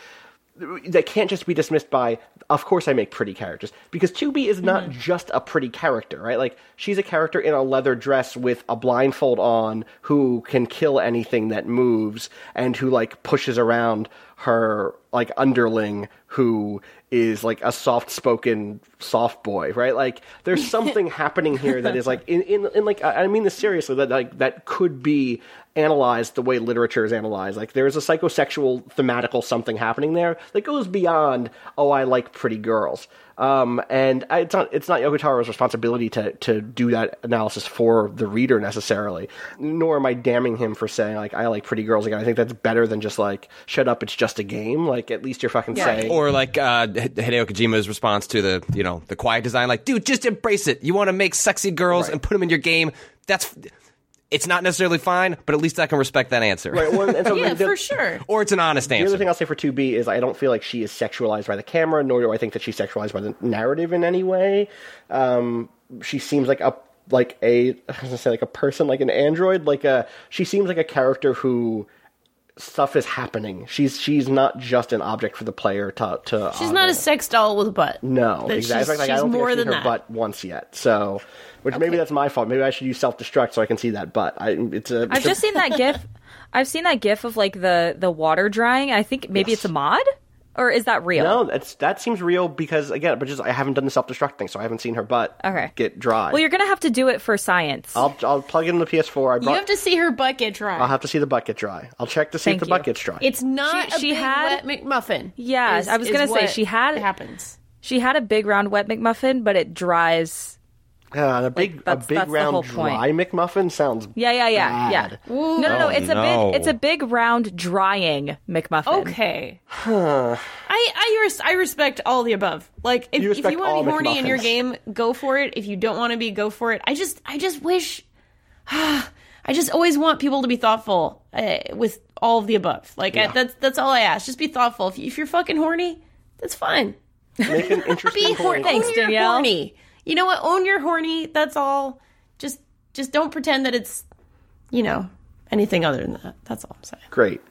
that can't just be dismissed by of course i make pretty characters because 2b is not just a pretty character right like she's a character in a leather dress with a blindfold on who can kill anything that moves and who like pushes around her like underling who is like a soft spoken soft boy right like there's something happening here that is like in, in, in like i mean this seriously that like that could be analyzed the way literature is analyzed. Like there's a psychosexual thematical something happening there that goes beyond oh I like pretty girls. Um, and it's not it's not Yoko Taro's responsibility to to do that analysis for the reader necessarily. Nor am I damning him for saying like I like pretty girls again. I think that's better than just like shut up. It's just a game. Like at least you're fucking saying. or like uh, H- Hideo Kojima's response to the you know the quiet design, like dude, just embrace it. You want to make sexy girls Right. and put them in your game. That's it's not necessarily fine, but at least I can respect that answer. Right, well, and so yeah, the- for sure. or it's an honest answer. The other thing I'll say for 2B is I don't feel like she is sexualized by the camera, nor do I think that she's sexualized by the narrative in any way. Um, she seems like a like a I was gonna say like a person, like an android, like a she seems like a character who stuff is happening. She's she's not just an object for the player to to. She's not a sex doll with a butt. no That exactly. she's- Like, I don't more think I've than seen her that. butt once yet. So, which maybe that's my fault. Maybe I should use self destruct so I can see that butt. I it's a. I've a- just seen that gif. I've seen that gif of like the the water drying. I think maybe Yes. it's a mod, or is that real? No, that's that seems real because again, but just I haven't done the self destruct thing, so I haven't seen her butt Okay. get dry. Well, you're gonna have to do it for science. I'll I'll plug it in the PS4. I You have to see her butt get dry. I'll have to see the butt get dry. I'll check to see Thank if the you. butt gets dry. it's not She- a she big had- wet McMuffin. Yeah, is- I was gonna say she had- happens. she had a big round wet McMuffin, but it dries. Uh, a big that's- a big that's round whole point. dry McMuffin sounds Yeah, yeah, yeah, yeah. Bad. No, no, no. Oh, It's a no. big. It's a big round drying McMuffin. Okay. I I, res- I respect all the above. Like if You if you want to be horny in your game, go for it. If you don't want to be, go for it. I just I just wish. I just always want people to be thoughtful uh, with all of the above. Like uh, that's that's all I ask. Just be thoughtful. If, you, if you're fucking horny, that's fine. make an interesting Be horny. Thanks, Danielle. horny. You know what? Own your horny. That's all. Just just don't pretend that it's you know anything other than that. That's all I'm saying. Great.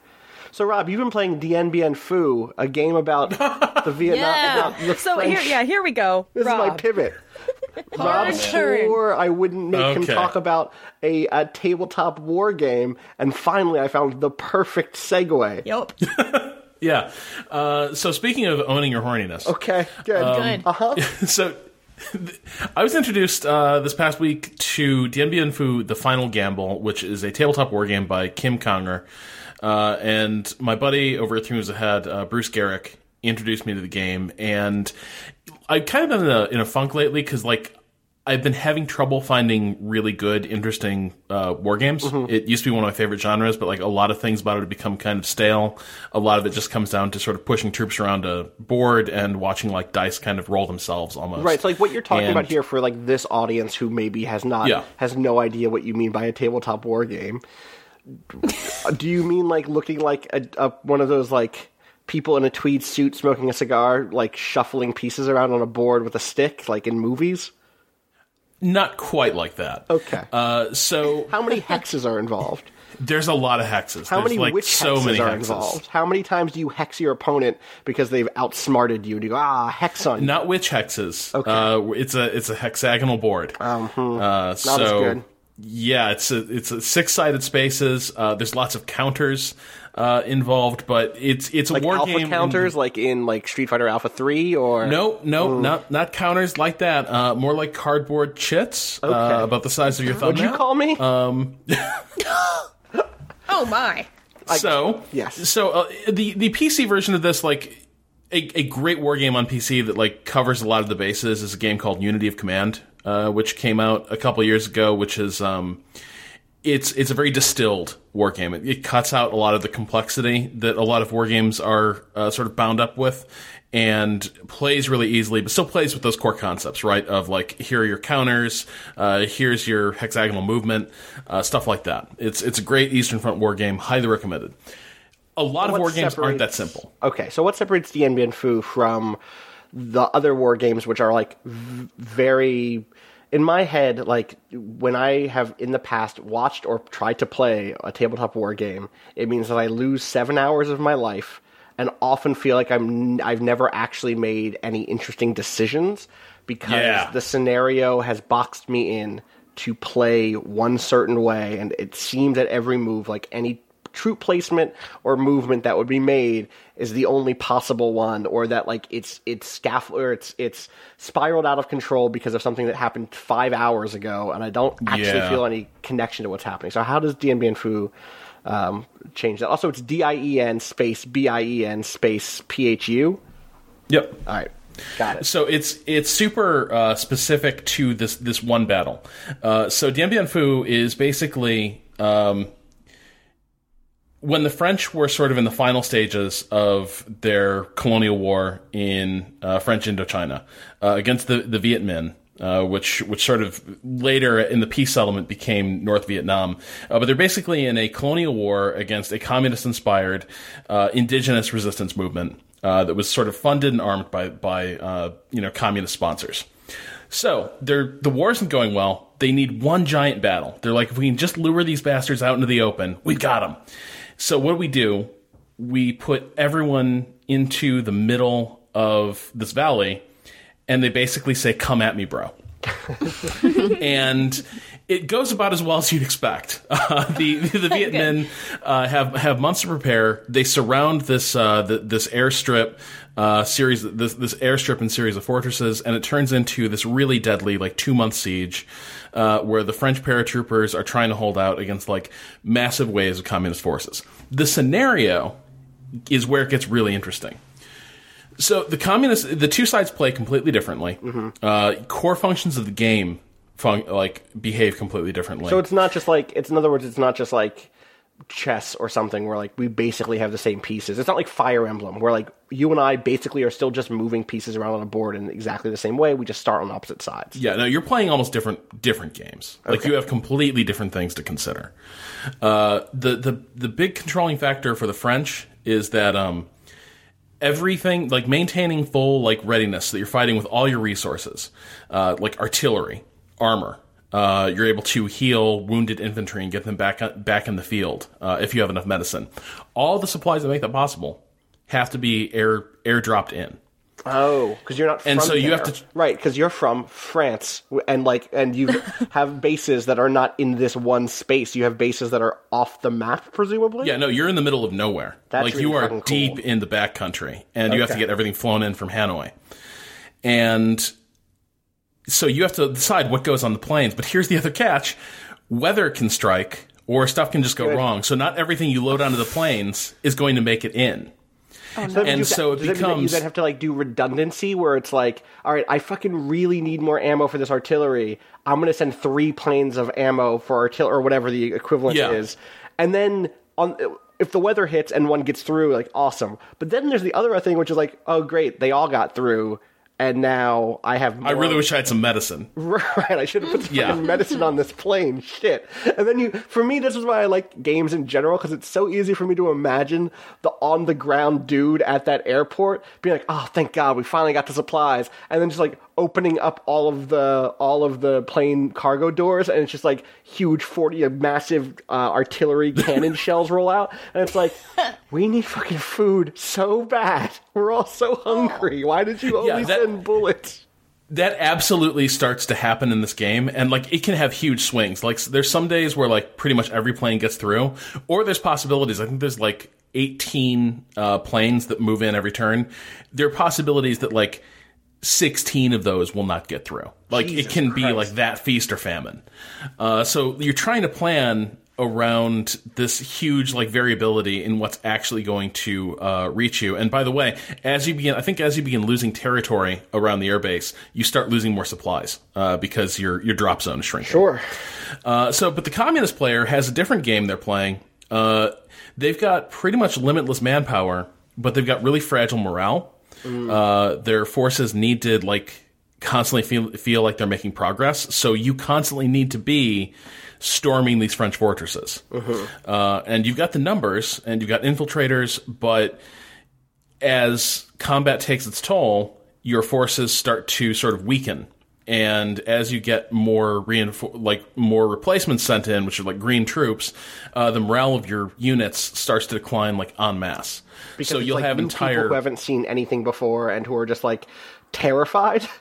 So Rob, you've been playing Dien Bien Phu, a game about the Vietnam. Yeah. about the So French. here, yeah, here we go. This is my pivot. Rob turn. swore I wouldn't make him talk about a, a tabletop war game, and finally I found the perfect segue. Yep. Yeah. Uh, so speaking of owning your horniness, Okay, good. Good. Uh huh. so I was introduced uh, this past week to Dien Bien Phu: The Final Gamble, which is a tabletop war game by Kim Kanger, uh, and my buddy over at Three Moves Ahead, uh, Bruce Geryk, introduced me to the game, and I've kind of been in a, in a funk lately because like. I've been having trouble finding really good, interesting uh, war games. It used to be one of my favorite genres, but like a lot of things about it have become kind of stale. A lot of it just comes down to sort of pushing troops around a board and watching like dice kind of roll themselves almost. Right, so like what you're talking And- about here for like this audience who maybe has not Yeah. has no idea what you mean by a tabletop war game. Do you mean like looking like a, a one of those like people in a tweed suit smoking a cigar, like shuffling pieces around on a board with a stick, like in movies? Not quite like that. Okay. Uh, so How many hexes are involved? there's a lot of hexes. How There's many like witch so hexes many are hexes. involved? How many times do you hex your opponent because they've outsmarted you? And you go, ah, hex on you. Not witch hexes. Okay. Uh, it's a it's a hexagonal board. Um, uh, so as good. yeah, it's a, it's a six sided spaces. Uh, there's lots of counters uh, involved, but it's it's a like war alpha game. in- counters, like in like Street Fighter Alpha Three, or No, no, not not counters like that. Uh, more like cardboard chits, Okay. uh, about the size of your What'd you call me? Um, Oh my. so yes. so uh, the the PC version of this like a, a great war game on PC that like covers a lot of the bases is a game called Unity of Command, uh, which came out a couple years ago, which is um, it's it's a very distilled war game. It, it cuts out a lot of the complexity that a lot of war games are uh, sort of bound up with, and plays really easily, but still plays with those core concepts, right? Of like here are your counters, uh, here's your hexagonal movement, uh, stuff like that. It's it's a great Eastern Front war game, highly recommended. A lot of war games aren't that simple. Okay, so what separates Dien Bien Phu from the other war games, which are like v- very, in my head, like when I have in the past watched or tried to play a tabletop war game, it means that I lose seven hours of my life and often feel like I'm I've never actually made any interesting decisions because Yeah. the scenario has boxed me in to play one certain way, and it seems at every move like any troop placement or movement that would be made is the only possible one, or that like it's it's scaffold or it's it's spiraled out of control because of something that happened five hours ago, and I don't actually Yeah. feel any connection to what's happening. So how does Dien Bien Phu um, change that? Also, it's D I E N space B I E N space P H U. Yep. All right, got it. So it's it's super uh, specific to this this one battle. Uh, so Dien Bien Phu is basically um, when the French were sort of in the final stages of their colonial war in uh, French Indochina uh, against the the Viet Minh. Uh, which which sort of later in the peace settlement became North Vietnam, uh, but they're basically in a colonial war against a communist-inspired uh, indigenous resistance movement uh, that was sort of funded and armed by by uh, you know communist sponsors. So they're the war isn't going well. They need one giant battle. They're like, if we can just lure these bastards out into the open, we got them. So what do we do? We put everyone into the middle of this valley, and they basically say, "Come at me, bro." and it goes about as well as you'd expect. Uh, the the Viet Minh uh, have have months to prepare. They surround this uh, the, this airstrip uh, series, this this airstrip and series of fortresses, and it turns into this really deadly like two month siege. Uh, where the French paratroopers are trying to hold out against like massive waves of communist forces. The scenario is where it gets really interesting. So the communists, the two sides play completely differently. Uh, core functions of the game, fun- like behave completely differently. So it's not just like it's in other words, it's not just like chess or something where like we basically have the same pieces. It's not like Fire Emblem where like you and I basically are still just moving pieces around on a board in exactly the same way. We just start on opposite sides. Yeah, no, you're playing almost different different games. Like you have completely different things to consider. Uh, the the the big controlling factor for the French is that um, everything like maintaining full like readiness so that you're fighting with all your resources, uh, like artillery, armor. Uh, you're able to heal wounded infantry and get them back back in the field uh, if you have enough medicine. All the supplies that make that possible have to be air airdropped in. Oh, because you're not. From And so you have to- right because you're from France and like and you have bases that are not in this one space. You have bases that are off the map, presumably. Yeah, no, you're in the middle of nowhere. That's like really you are cool. deep in the back country, and you have to get everything flown in from Hanoi. And so you have to decide what goes on the planes. But here's the other catch: weather can strike, or stuff can just go wrong. So not everything you load onto the planes is going to make it in. Oh, so that And you- so it does that mean that you then have to like do redundancy, where it's like, all right, I fucking really need more ammo for this artillery. I'm going to send three planes of ammo for artillery or whatever the equivalent Yeah. is, and then on if the weather hits and one gets through, like awesome. But then there's the other thing, which is like, oh great, they all got through, and now I have. More. I really wish I had some medicine. Right, I should have put some Yeah. medicine on this plane. Shit. And then you, for me, this is why I like games in general because it's so easy for me to imagine the on the ground dude at that airport being like, "Oh, thank God, we finally got the supplies," and then just like opening up all of the all of the plane cargo doors, and it's just like huge forty, uh, massive uh, artillery cannon shells roll out, and it's like, we need fucking food so bad. We're all so hungry. Why did you only that- send bullets? that absolutely starts to happen in this game and like it can have huge swings like there's some days where like pretty much every plane gets through or there's possibilities i think there's like 18 uh, planes that move in every turn there are possibilities that like 16 of those will not get through like it can be like that feast or famine uh, so you're trying to plan around this huge like variability in what's actually going to uh, reach you. And by the way, as you begin, I think as you begin losing territory around the airbase, you start losing more supplies uh, because your your drop zone is shrinking. Sure. Uh, so, but the communist player has a different game they're playing. Uh, they've got pretty much limitless manpower, but they've got really fragile morale. Uh, their forces need to like constantly feel feel like they're making progress. So you constantly need to be storming these French fortresses. Uh, and you've got the numbers and you've got infiltrators, but as combat takes its toll, your forces start to sort of weaken. And as you get more reinfor- like more replacements sent in, which are like green troops, uh, the morale of your units starts to decline like en masse. Because so you'll like have entire people who haven't seen anything before and who are just like terrified.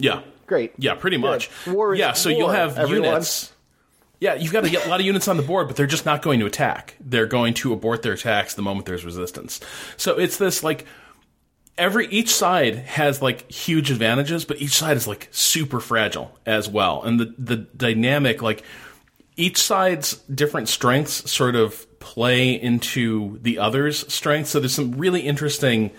yeah Great. yeah pretty much War is yeah so you'll have everyone. units yeah you've got a lot of units on the board but they're just not going to attack they're going to abort their attacks the moment there's resistance so it's this like every each side has like huge advantages but each side is like super fragile as well and the the dynamic like each side's different strengths sort of play into the other's strengths. So there's some really interesting,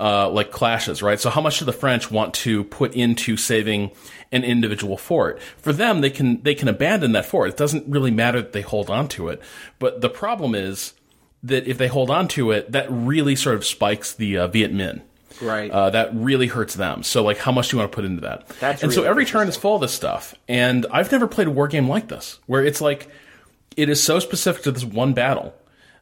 uh, like clashes, right? So how much do the French want to put into saving an individual fort? For them, they can, they can abandon that fort. It doesn't really matter that they hold on to it. But the problem is that if they hold on to it, that really sort of spikes the uh, Viet Minh. Right. Uh, that really hurts them. So, like, how much do you want to put into that? That's and so every turn is full of this stuff. And I've never played a war game like this, where it's like it is so specific to this one battle.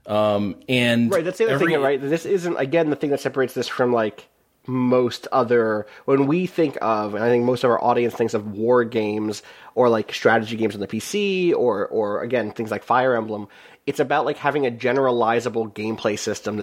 Um, and Right, that's the other every, thing, right? This isn't again the thing that separates this from like most other when we think of and I think most of our audience thinks of war games or like strategy games on the PC or or again things like Fire Emblem, it's about like having a generalizable gameplay system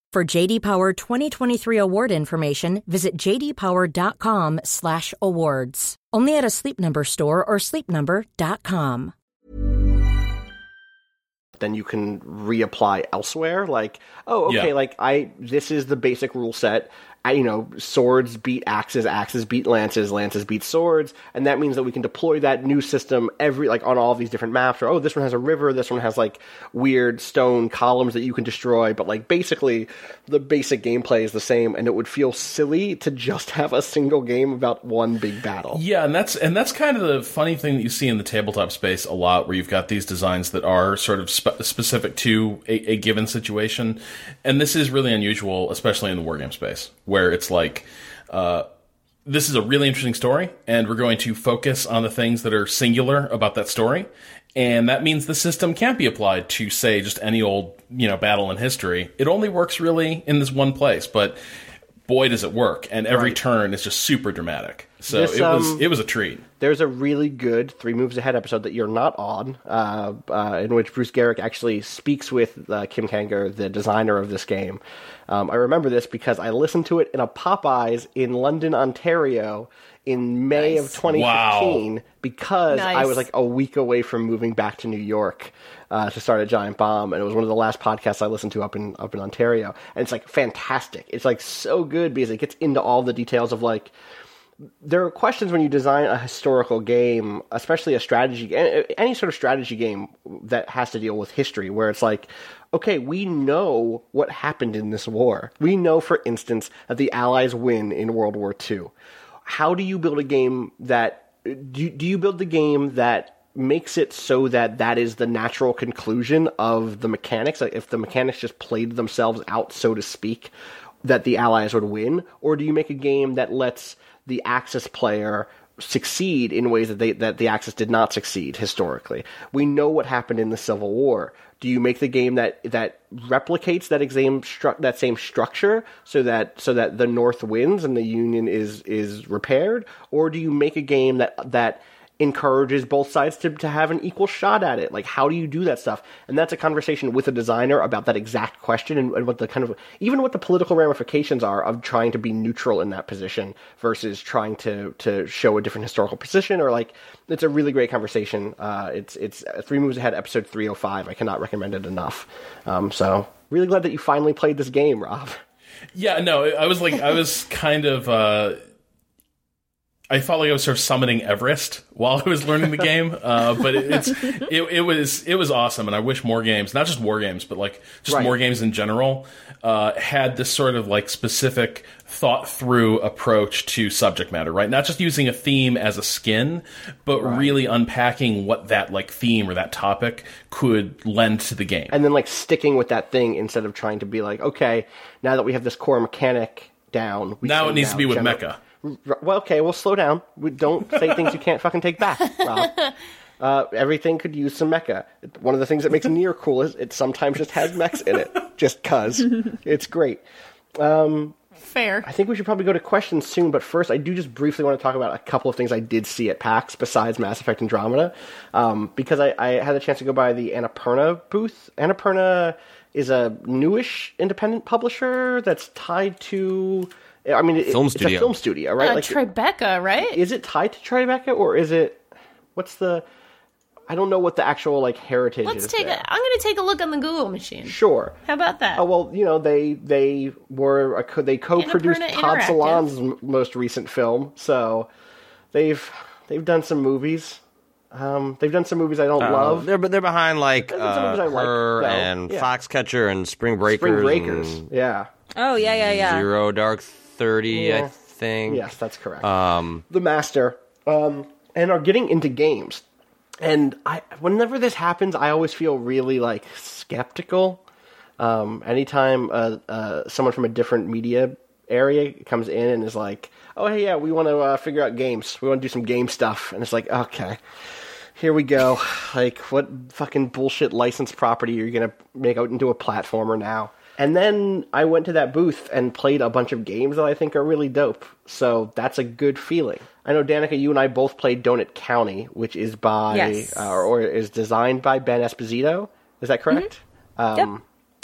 For JD Power 2023 award information, visit jdpower.com/awards. Only at a Sleep Number store or sleepnumber.com. then you can reapply elsewhere. Like, oh, okay, Yeah. like I this is the basic rule set. You know, swords beat axes, axes beat lances, lances beat swords, and that means that we can deploy that new system every like on all these different maps. Or oh, this one has a river, this one has like weird stone columns that you can destroy. But like basically, the basic gameplay is the same, and it would feel silly to just have a single game about one big battle. Yeah, and that's and that's kind of the funny thing that you see in the tabletop space a lot, where you've got these designs that are sort of spe- specific to a, a given situation, and this is really unusual, especially in the wargame space, where it's like. Uh, this is a really interesting story, and we're going to focus on the things that are singular about that story. And that means the system can't be applied to, say, just any old, you know, battle in history. It only works really in this one place, but boy, does it work! And every Right. turn is just super dramatic. So This, it was um, it was a treat. There's a really good Three Moves Ahead episode that you're not on, uh, uh, in which Bruce Geryk actually speaks with uh, Kim Kanger, the designer of this game. Um, I remember this because I listened to it in a Popeyes in London, Ontario, in May of 2015 because I was like a week away from moving back to New York uh, to start a Giant Bomb, and it was one of the last podcasts I listened to up in up in Ontario, and it's like fantastic. It's like so good because it gets into all the details of like there are questions when you design a historical game, especially a strategy, any sort of strategy game that has to deal with history, where it's like, okay, we know what happened in this war. We know, for instance, that the Allies win in World War II. How do you build a game that do you, do you build the game that makes it so that that is the natural conclusion of the mechanics? If the mechanics just played themselves out, so to speak, that the Allies would win, or do you make a game that lets the Axis player succeed in ways that they that the Axis did not succeed historically? We know what happened in the Civil War. Do you make the game that that replicates that same stru- that same structure so that so that the North wins and the Union is is repaired, or do you make a game that that encourages both sides to, to have an equal shot at it. Like, how do you do that stuff? And that's a conversation with a designer about that exact question and, and what the kind of, even what the political ramifications are of trying to be neutral in that position versus trying to, to show a different historical position or like, it's a really great conversation. Uh, it's, it's Three Moves Ahead, episode 305. I cannot recommend it enough. Um, so, really glad that you finally played this game, Rob. Yeah, no, I was like, I was kind of. Uh, I felt like I was sort of summoning Everest while I was learning the game, uh, but it, it's it, it was it was awesome, and I wish more games, not just war games, but like just Right. more games in general, uh, had this sort of like specific thought through approach to subject matter, right? Not just using a theme as a skin, but really unpacking what that like theme or that topic could lend to the game. and then like sticking with that thing instead of trying to be like, okay, now that we have this core mechanic down, we now it needs to be with generate- Mecha. Well, okay, well, slow down. We don't say things you can't fucking take back, Rob. Uh, everything could use some mecha. One of the things that makes Nier cool is it sometimes just has mechs in it, just cause. It's great. Fair. I think we should probably go to questions soon, but first, I do just briefly want to talk about a couple of things I did see at PAX besides Mass Effect Andromeda, um, because I, I had a chance to go by the Annapurna booth. Annapurna is a newish independent publisher that's tied to. I mean, it, Film it's studio. a film studio, right? Uh, Like, Tribeca, right? is it tied to Tribeca or is it? What's the? I don't know what the actual like heritage Let's is. take there. a. I'm going to take a look on the Google machine. Sure. How about that? Oh well, you know they they were a, they co-produced Annapurna Todd Solondz's m- most recent film, so they've they've done some movies. Um, they've done some movies I don't love. They're but they're behind like uh, some movies I like, and Yeah. Foxcatcher and Spring Breakers. Spring Breakers, and yeah, Oh yeah, yeah, yeah. Zero Dark Thirty, I think. yes, that's correct. Um, the master, um, and are getting into games. And I, whenever this happens, I always feel really like skeptical. Um, anytime uh, uh, someone from a different media area comes in and is like, "Oh hey, yeah, we want to uh, figure out games. We want to do some game stuff." And it's like, okay, here we go. Like, what fucking bullshit licensed property are you gonna make out into a platformer now? And then I went to that booth and played a bunch of games that I think are really dope. So that's a good feeling. I know Danika, you and I both played Donut County, which is by Yes. uh, or is designed by Ben Esposito. Is that correct? Um,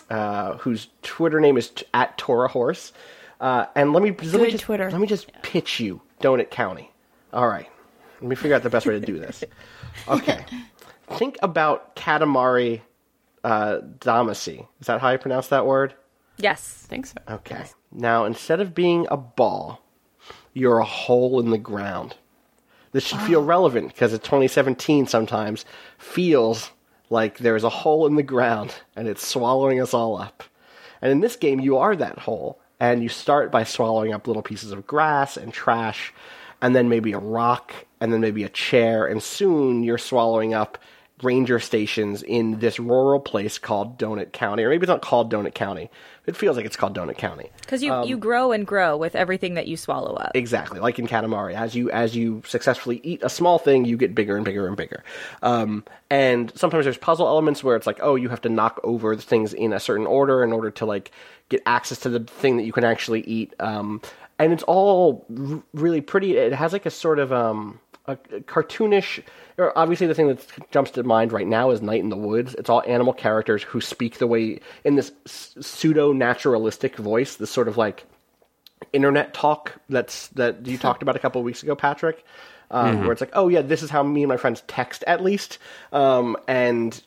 uh, whose Twitter name is t- at Tora Horse. Uh, and let me let me just Twitter. let me just pitch you Donut County. All right, let me figure out the best way to do this. Okay, think about Katamari uh, Damacy. Is that how you pronounce that word? Yes. I think so. Okay. Now, instead of being a ball, you're a hole in the ground. This should feel relevant because in 2017 sometimes feels like there's a hole in the ground and it's swallowing us all up. And in this game, you are that hole. And you start by swallowing up little pieces of grass and trash, and then maybe a rock, and then maybe a chair, and soon you're swallowing up ranger stations in this rural place called Donut County. Or maybe it's not called Donut County. It feels like it's called Donut County. Because you, you grow and grow with everything that you swallow up. Exactly, like in Katamari, as you as you successfully eat a small thing, you get bigger and bigger and bigger. Um, and sometimes there's puzzle elements where it's like, oh, you have to knock over the things in a certain order in order to like get access to the thing that you can actually eat. Um, and it's all r- really pretty. It has like a sort of um, a, cartoonish. Obviously, the thing that jumps to mind right now is Night in the Woods. It's all animal characters who speak the way in this pseudo naturalistic voice, this sort of like internet talk that's that you talked about a couple of weeks ago, Patrick, um, where it's like, oh yeah, this is how me and my friends text at least, um, and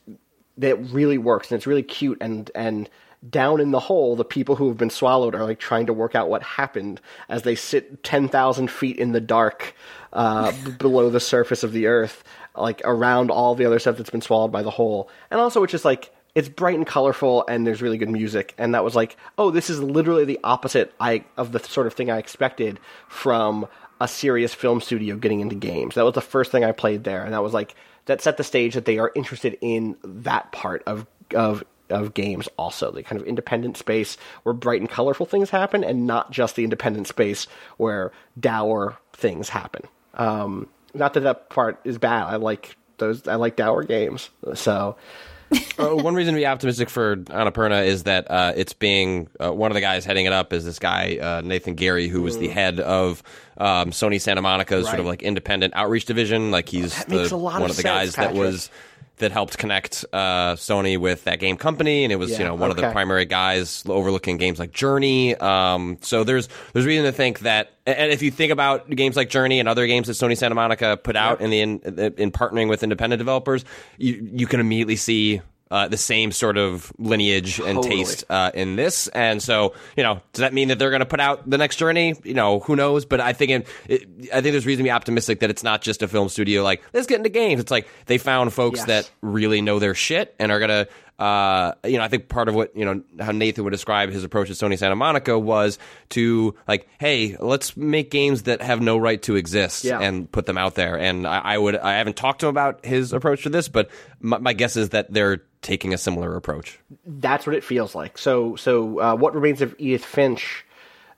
that really works and it's really cute and and down in the hole, the people who have been swallowed are like trying to work out what happened as they sit ten thousand feet in the dark uh, below the surface of the earth, like around all the other stuff that's been swallowed by the hole, and also it's just like it's bright and colorful and there's really good music. And that was like oh this is literally the opposite I of the sort of thing I expected from a serious film studio getting into games. That was the first thing I played there. And that was like that set the stage that they are interested in that part of of of games also the kind of independent space where bright and colorful things happen and not just the independent space where dour things happen. Um not that that part is bad. I like those I like dour games so. Uh, one reason to be optimistic for Annapurna is that uh, it's being uh, one of the guys heading it up is this guy uh, Nathan Gary, who was the head of um, Sony Santa Monica's sort of Mm. Like independent outreach division. Like he's That the, makes a lot one of of the guys that was that helped connect uh, Sony with that game company, and it was you know one of the primary guys overlooking games like Journey. Um, so there's there's reason to think that, and if you think about games like Journey and other games that Sony Santa Monica put out in the in, in partnering with independent developers, you you can immediately see. Uh, the same sort of lineage and Totally. taste uh, in this, and so you know, does that mean that they're going to put out the next Journey? You know, who knows? But I think it, it, I think there's reason to be optimistic that it's not just a film studio like let's get into games. It's like they found folks Yes. that really know their shit and are gonna. Uh, you know, I think part of what you know how Nathan would describe his approach to Sony Santa Monica was to like, hey, let's make games that have no right to exist Yeah. and put them out there. And I, I would, I haven't talked to him about his approach to this, but my, my guess is that they're taking a similar approach. that's what it feels like. So, so uh, what remains of Edith Finch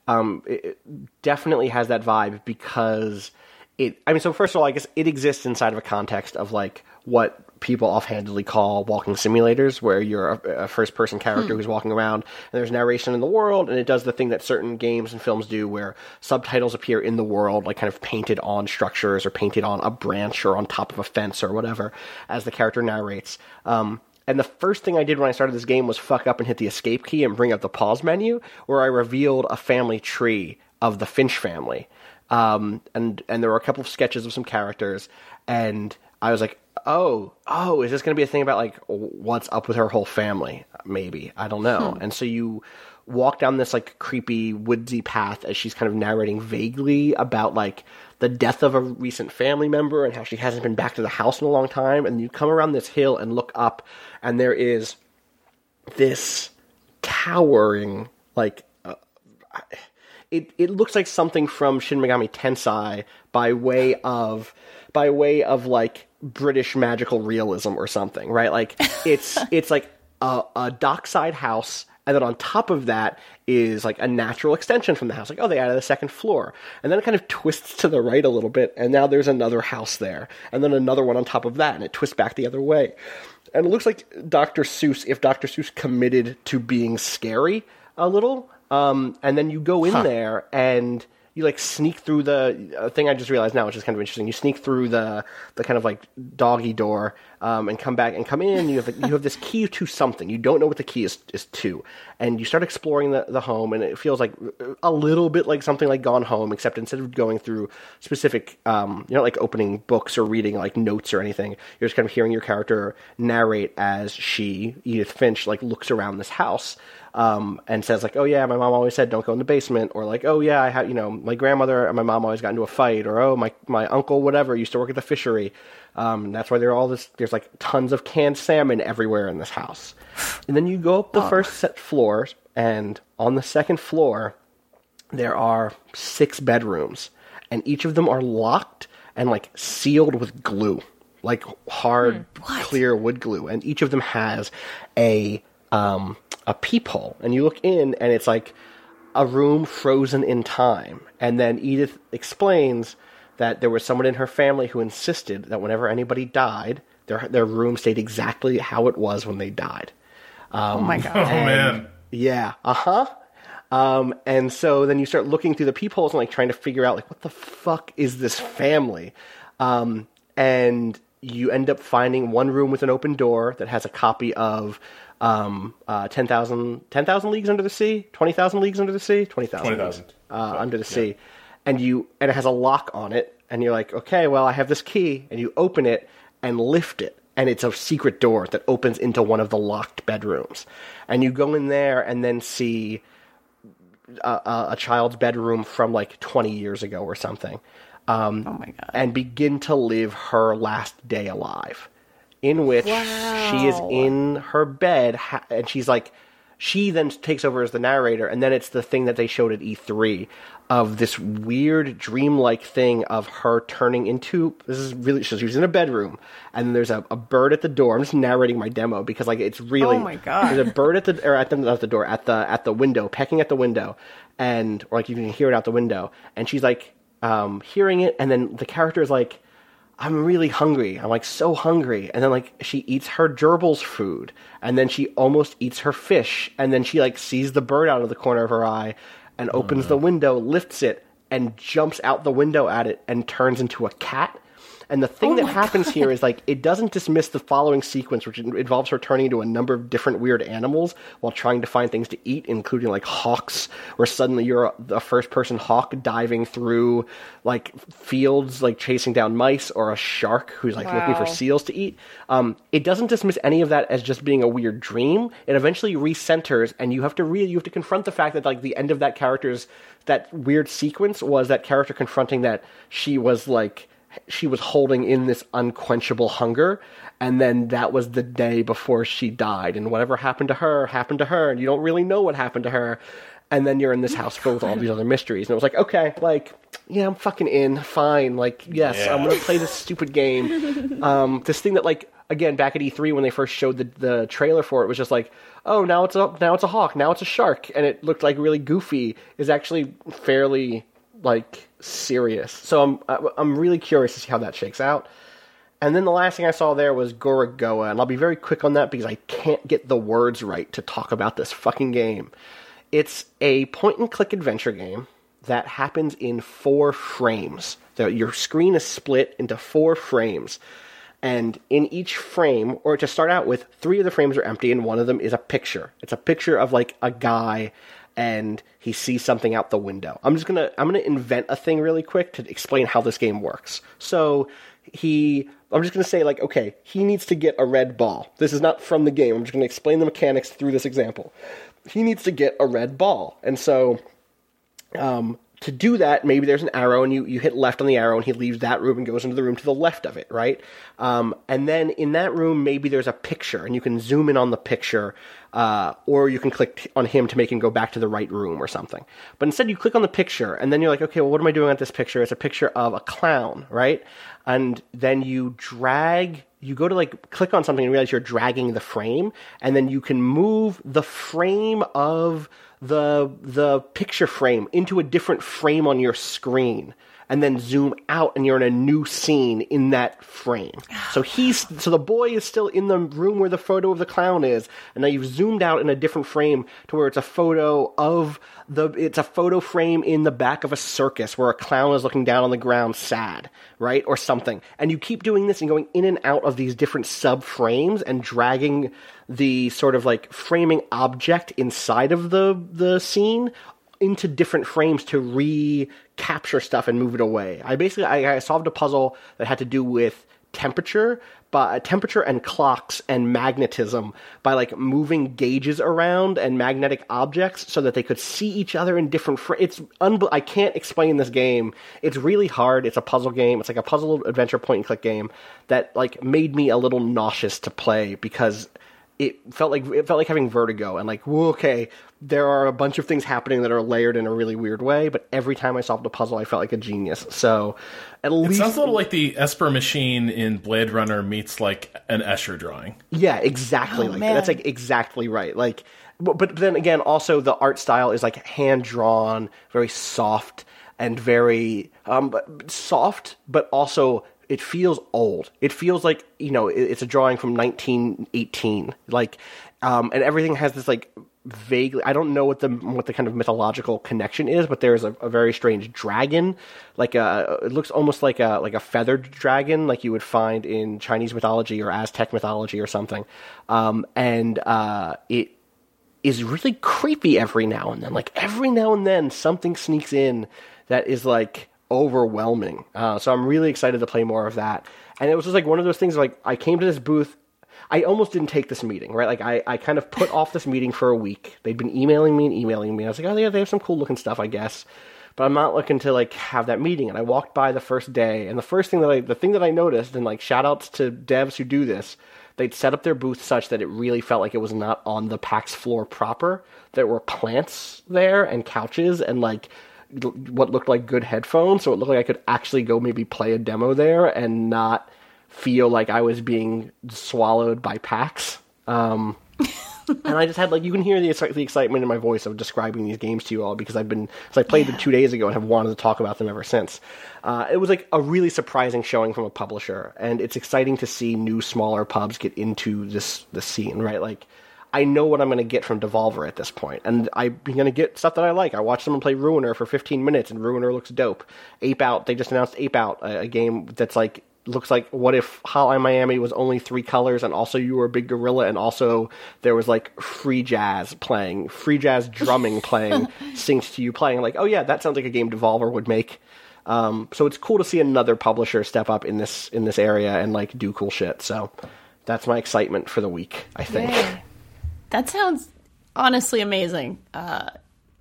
um, it it definitely has that vibe because it. I mean, so first of all, I guess it exists inside of a context of like what people offhandedly call walking simulators, where you're a, a first-person character who's walking around and there's narration in the world, and it does the thing that certain games and films do, where subtitles appear in the world, like kind of painted on structures or painted on a branch or on top of a fence or whatever, as the character narrates. Um, and the first thing I did when I started this game was fuck up and hit the escape key and bring up the pause menu, where I revealed a family tree of the Finch family. Um, and and there were a couple of sketches of some characters, and I was like, oh, oh, is this going to be a thing about like what's up with her whole family? Maybe I don't know. And so you walk down this like creepy woodsy path as she's kind of narrating vaguely about like the death of a recent family member and how she hasn't been back to the house in a long time and you come around this hill and look up and there is this towering like uh, it it looks like something from Shin Megami Tensei by way of by way of like British magical realism or something, right? Like it's it's like a, a dockside house And then on top of that is like a natural extension from the house. Like, oh, they added a second floor. And then it kind of twists to the right a little bit, and now there's another house there. And then another one on top of that, and it twists back the other way. And it looks like Dr. Seuss, if Dr. Seuss committed to being scary a little, um, and then you go in there and you like sneak through the uh, thing I just realized now, which is kind of interesting. You sneak through the the kind of like doggy door um, and come back and come in. You have you have this key to something. You don't know what the key is is to, and you start exploring the the home, and it feels like a little bit like something like Gone Home, except instead of going through specific, um, you're not like opening books or reading like notes or anything. You're just kind of hearing your character narrate as she Edith Finch like looks around this house um, and says like, "Oh yeah, my mom always said don't go in the basement," or like, "Oh yeah, I had you know my grandmother and my mom always got into a fight," or "Oh my my uncle whatever used to work at the fishery." Um, that's why there are all this. There's like tons of canned salmon everywhere in this house, and then you go up the first set floors, and on the second floor there are six bedrooms, and each of them are locked and like sealed with glue, like hard, clear wood glue, and each of them has a um, a peephole, and you look in, and it's like a room frozen in time. And then Edith explains that there was someone in her family who insisted that whenever anybody died, their their room stayed exactly how it was when they died. oh my god. Oh man. Yeah. Uh huh. Um, and so then you start looking through the peepholes and like trying to figure out like what the fuck is this family, um, and you end up finding one room with an open door that has a copy of um, uh, 10,000 10,000 leagues under the sea, twenty thousand leagues under the sea, twenty thousand. 20,000. uh, under the sea, and you and it has a lock on it, and you're like, okay, well, I have this key, and you open it and lift it, and it's a secret door that opens into one of the locked bedrooms, and you go in there and then see a, a, a child's bedroom from like 20 years ago or something, um, Oh my god. and begin to live her last day alive, in which she is in her bed, ha- and she's like, she then takes over as the narrator, and then it's the thing that they showed at E3 of this weird dreamlike thing of her turning into this is really so she's in a bedroom and there's a, a bird at the door. I'm just narrating my demo because like it's really Oh my God. there's a bird at the or at the not the door at the at the window pecking at the window and or like you can hear it out the window and she's like um, hearing it and then the character is like I'm really hungry. I'm like so hungry. And then like she eats her gerbil's food and then she almost eats her fish and then she like sees the bird out of the corner of her eye and opens oh, the window, lifts it and jumps out the window at it and turns into a cat. And the thing that happens here is like it doesn't dismiss the following sequence, which involves her turning into a number of different weird animals while trying to find things to eat, including like hawks, where suddenly you're a, a first-person hawk diving through like fields, like chasing down mice, or a shark who's like looking for seals to eat. Um, it doesn't dismiss any of that as just being a weird dream. It eventually recenters, and you have to really you have to confront the fact that like the end of that character's that weird sequence was that character confronting that she was like she was holding in this unquenchable hunger and then that was the day before she died. And whatever happened to her happened to her and you don't really know what happened to her. And then you're in this house filled with all these other mysteries. And it was like okay like yeah i'm fucking in. Fine. Like yes Yeah. i'm gonna play this stupid game. Um this thing that like again back at e3 when they first showed the, the trailer for it was just like oh now it's a now it's a hawk now it's a shark. And it looked like really goofy. Is actually fairly like serious so i'm i'm really curious to see how that shakes out and then the last thing I saw there was Gorogoa, and I'll be very quick on that because I can't get the words right to talk about this fucking game. It's a point and click adventure game that happens in four frames. So your screen is split into four frames. And in each frame, or to start out with, three of the frames are empty and one of them is a picture. It's a picture of like a guy and he sees something out the window. I'm just gonna I'm gonna invent a thing really quick to explain how this game works. So he I'm just gonna say like, okay, he needs to get a red ball. This is not from the game. I'm just gonna explain the mechanics through this example. He needs to get a red ball. And so um, to do that, maybe there's an arrow, and you, you hit left on the arrow, and he leaves that room and goes into the room to the left of it, right? Um, and then in that room, maybe there's a picture, and you can zoom in on the picture, uh, or you can click on him to make him go back to the right room or something. But instead, you click on the picture, and then you're like, okay, well, what am I doing at this picture? It's a picture of a clown, right? and then you drag you go to like click on something and realize you're dragging the frame and then you can move the frame of the the picture frame into a different frame on your screen and then zoom out and you're in a new scene in that frame. So he's so the boy is still in the room where the photo of the clown is, and now you've zoomed out in a different frame to where it's a photo of the it's a photo frame in the back of a circus where a clown is looking down on the ground sad, right? Or something. And you keep doing this and going in and out of these different sub frames and dragging the sort of like framing object inside of the the scene into different frames to recapture stuff and move it away. I basically I, I solved a puzzle that had to do with temperature, but uh, temperature and clocks and magnetism by like moving gauges around and magnetic objects so that they could see each other in different. Fr- it's unbe- I can't explain this game. It's really hard. It's a puzzle game. It's like a puzzle adventure point and click game that like made me a little nauseous to play because it felt like it felt like having vertigo and like whoa, okay there are a bunch of things happening that are layered in a really weird way but every time i solved a puzzle i felt like a genius so at It least sounds a little like the Esper machine in Blade Runner meets like an Escher drawing. yeah exactly like that. man. that's like exactly right like but, but then again also the art style is like hand drawn very soft and very um soft but also it feels old. It feels like you know it's a drawing from 1918. Like, um, and everything has this like vaguely. I don't know what the what the kind of mythological connection is, but there's a, a very strange dragon. Like a, it looks almost like a like a feathered dragon, like you would find in Chinese mythology or Aztec mythology or something. Um, and uh, it is really creepy every now and then. Like every now and then, something sneaks in that is like overwhelming. Uh, so I'm really excited to play more of that. And it was just like one of those things. Like I came to this booth. I almost didn't take this meeting, right? Like I, I kind of put off this meeting for a week. They'd been emailing me and emailing me. I was like, oh yeah, they have some cool looking stuff, I guess. But I'm not looking to like have that meeting. And I walked by the first day, and the first thing that I, the thing that I noticed, and like shout outs to devs who do this, they'd set up their booth such that it really felt like it was not on the PAX floor proper. There were plants there and couches and like what looked like good headphones, so it looked like I could actually go maybe play a demo there and not feel like I was being swallowed by PAX. Um, and I just had like you can hear the the excitement in my voice of describing these games to you all because I've been so I played them two days ago and have wanted to talk about them ever since. Uh, it was like a really surprising showing from a publisher, and it's exciting to see new smaller pubs get into this this scene. Right, like I know what I'm going to get from Devolver at this point, and I'm going to get stuff that I like. I watched someone play Ruiner for 15 minutes, and Ruiner looks dope. Ape Out, they just announced Ape Out, a, a game that's like looks like what if Hotline Miami was only three colors, and also you were a big gorilla, and also there was like free jazz playing, free jazz drumming playing, synced to you playing. Like, oh yeah, that sounds like a game Devolver would make. Um, so it's cool to see another publisher step up in this in this area and like do cool shit. So that's my excitement for the week. I think. Yay. That sounds honestly amazing. Uh,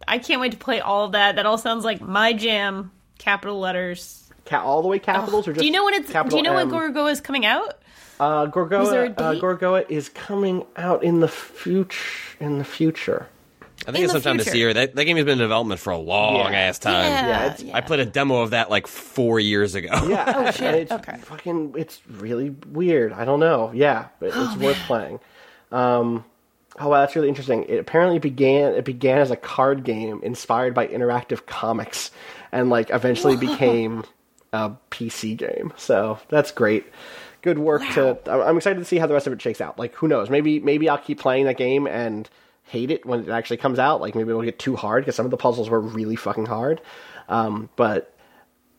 I can't wait to play all of that. That all sounds like my jam. Capital letters. Ca- all the way capitals or just Do you know when it's? Do you know M? when Gorgo is coming out? Uh, Was there a Gorogoa, uh. Gorogoa is coming out in the future. In the future. I think In it's the sometime this year. That, that game has been in development for a long Yeah. ass time. Yeah, Yeah, yeah. I played a demo of that like four years ago. Yeah. Oh, shit. It's Okay. Fucking, it's really weird. I don't know. Yeah, but it's worth playing. Um, oh wow, that's really interesting. It apparently began. It began as a card game inspired by interactive comics, and like eventually became a PC game. So that's great. Good work to. I- I'm excited to see how the rest of it shakes out. Like, who knows? Maybe maybe I'll keep playing that game and hate it when it actually comes out. Like, maybe it'll get too hard because some of the puzzles were really fucking hard. Um, but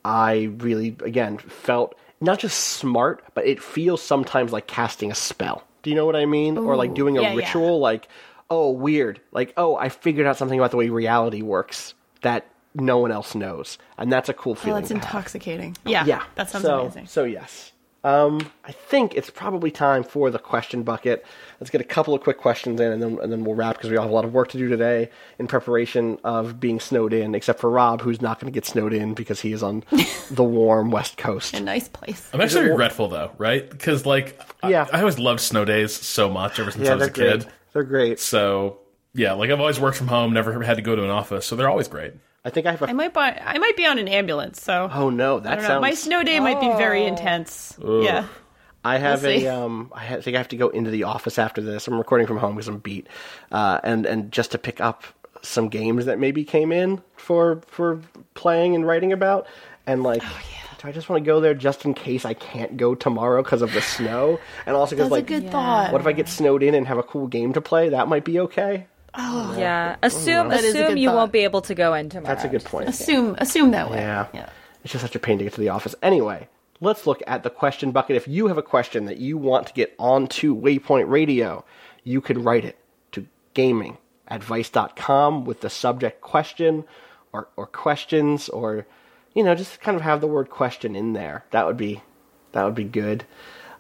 I really, again, felt not just smart, but it feels sometimes like casting a spell. Do you know what I mean? or like doing a yeah, yeah. ritual, like, oh, weird. Like, oh, I figured out something about the way reality works that no one else knows. And that's a cool feeling. Oh, that's to have. intoxicating. Yeah, Yeah. that sounds so, amazing. So, yes. Um, I think it's probably time for the question bucket. Let's get a couple of quick questions in, and then and then we'll wrap because we all have a lot of work to do today in preparation of being snowed in. Except for Rob, who's not going to get snowed in because he is on the warm West Coast. A nice place. I'm actually regretful though, right? Because like, I- Yeah. I, always loved snow days so much ever since I was a kid. great. They're great. So yeah, like I've always worked from home, never had to go to an office, so they're always great. I think I have a. I might buy. I might be on an ambulance. So oh no, I that sounds. My snow day might be very oh. intense. Yeah. I have We'll a um. I think I have to go into the office after this. I'm recording from home because I'm beat, uh, and and just to pick up some games that maybe came in for for playing and writing about, and like. Oh, Do I just want to go there just in case I can't go tomorrow because of the snow? And also because like, a good thought. what if I get snowed in and have a cool game to play? That might be okay. Oh Yeah. Assume That is assume you thought. won't be able to go in tomorrow. That's a good point. Assume assume that way. Yeah. Yeah. It's just such a pain to get to the office. Anyway, let's look at the question bucket. If you have a question that you want to get onto Waypoint Radio, you can write it to gamingadvice.com with the subject question or, or questions or you know, just kind of have the word question in there. That would be that would be good.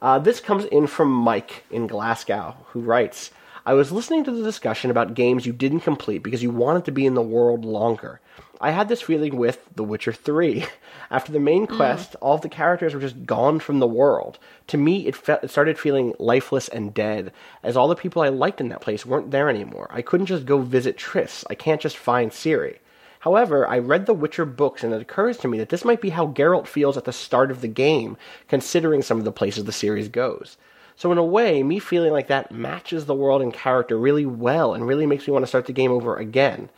Uh, this comes in from Mike in Glasgow, who writes I was listening to the discussion about games you didn't complete because you wanted to be in the world longer. I had this feeling with The Witcher 3. After the main mm. quest, all of the characters were just gone from the world. To me, it, fe- it started feeling lifeless and dead, as all the people I liked in that place weren't there anymore. I couldn't just go visit Triss. I can't just find Ciri. However, I read the Witcher books, and it occurs to me that this might be how Geralt feels at the start of the game, considering some of the places the series goes. So, in a way, me feeling like that matches the world and character really well and really makes me want to start the game over again.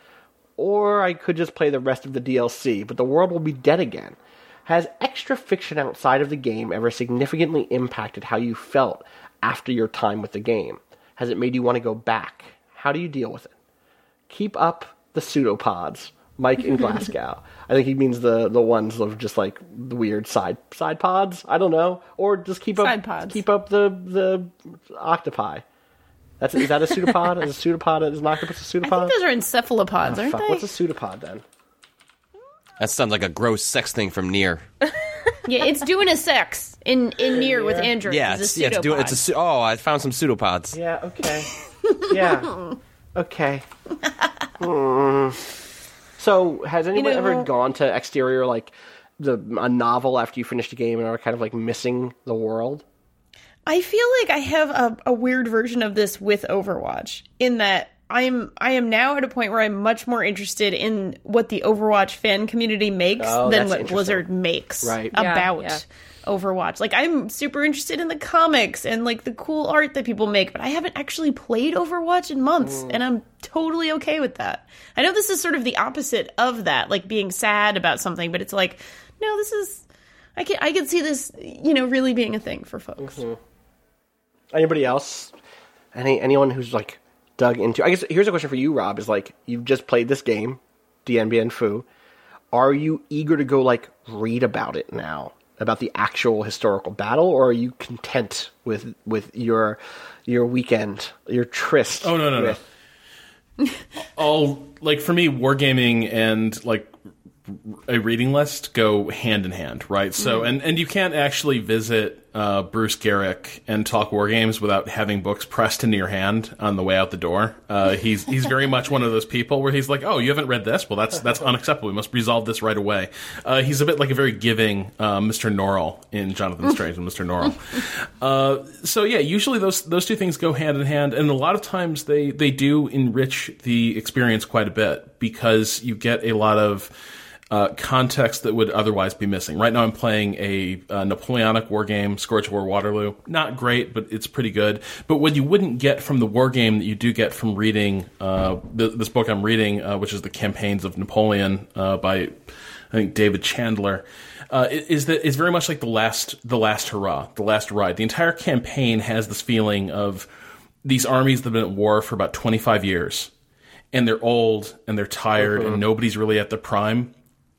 Or I could just play the rest of the DLC, but the world will be dead again. Has extra fiction outside of the game ever significantly impacted how you felt after your time with the game? Has it made you want to go back? How do you deal with it? Keep up the pseudopods. Mike in Glasgow. I think he means the the ones of just like the weird side side pods. I don't know, or just keep up pods. keep up the the octopi. That's is that a pseudopod? is a pseudopod is an octopus a I pseudopod? think those are encephalopods, aren't Fuck, they? what's a pseudopod then? That sounds like a gross sex thing from Nier. yeah, it's doing a sex in in Nier with Andrew. Yeah, it's, it's, a yeah, it's, doing, it's a oh, I found some pseudopods. Yeah. Okay. yeah. Okay. Hmm. So, has anyone know- ever gone to exterior like the a novel after you finished a game and are kind of like missing the world? I feel like I have a, a weird version of this with Overwatch in that I'm I am now at a point where I'm much more interested in what the Overwatch fan community makes Oh, than what. Blizzard makes Right. Yeah, about yeah. Overwatch. Like I'm super interested in the comics and like the cool art that people make, but I haven't actually played Overwatch in months Mm. and I'm totally okay with that. I know this is sort of the opposite of that, like being sad about something, but it's like no, this is I can I can see this, you know, really being a thing for folks. Mm-hmm. Anybody else? Any anyone who's like dug into? I guess here's a question for you, Rob. Is like you've just played this game, Dien Bien Phu. Are you eager to go like read about it now, about the actual historical battle, or are you content with with your your weekend, your tryst? Oh, no, no, no. with, all like for me wargaming and like a reading list go hand in hand right so mm-hmm. and and you can't actually visit uh, bruce Geryk and talk war games without having books pressed into your hand on the way out the door. Uh, he's he's very much one of those people where he's like oh you haven't read this? Well that's that's unacceptable. We must resolve this right away. Uh, he's a bit like a very giving uh, mr norrell in jonathan strange and mr norrell. Uh, so yeah, usually those those two things go hand in hand, and a lot of times they they do enrich the experience quite a bit because you get a lot of uh, context that would otherwise be missing. Right now, I'm playing a, uh Napoleonic war game, Scourge War Waterloo. Not great, but it's pretty good. But what you wouldn't get from the war game that you do get from reading uh, th- this book I'm reading, uh, which is the Campaigns of Napoleon uh, by I think David Chandler, uh, is that it's very much like the last the last hurrah, the last ride. The entire campaign has this feeling of these armies that have been at war for about 25 years, and they're old and they're tired, and nobody's really at the prime.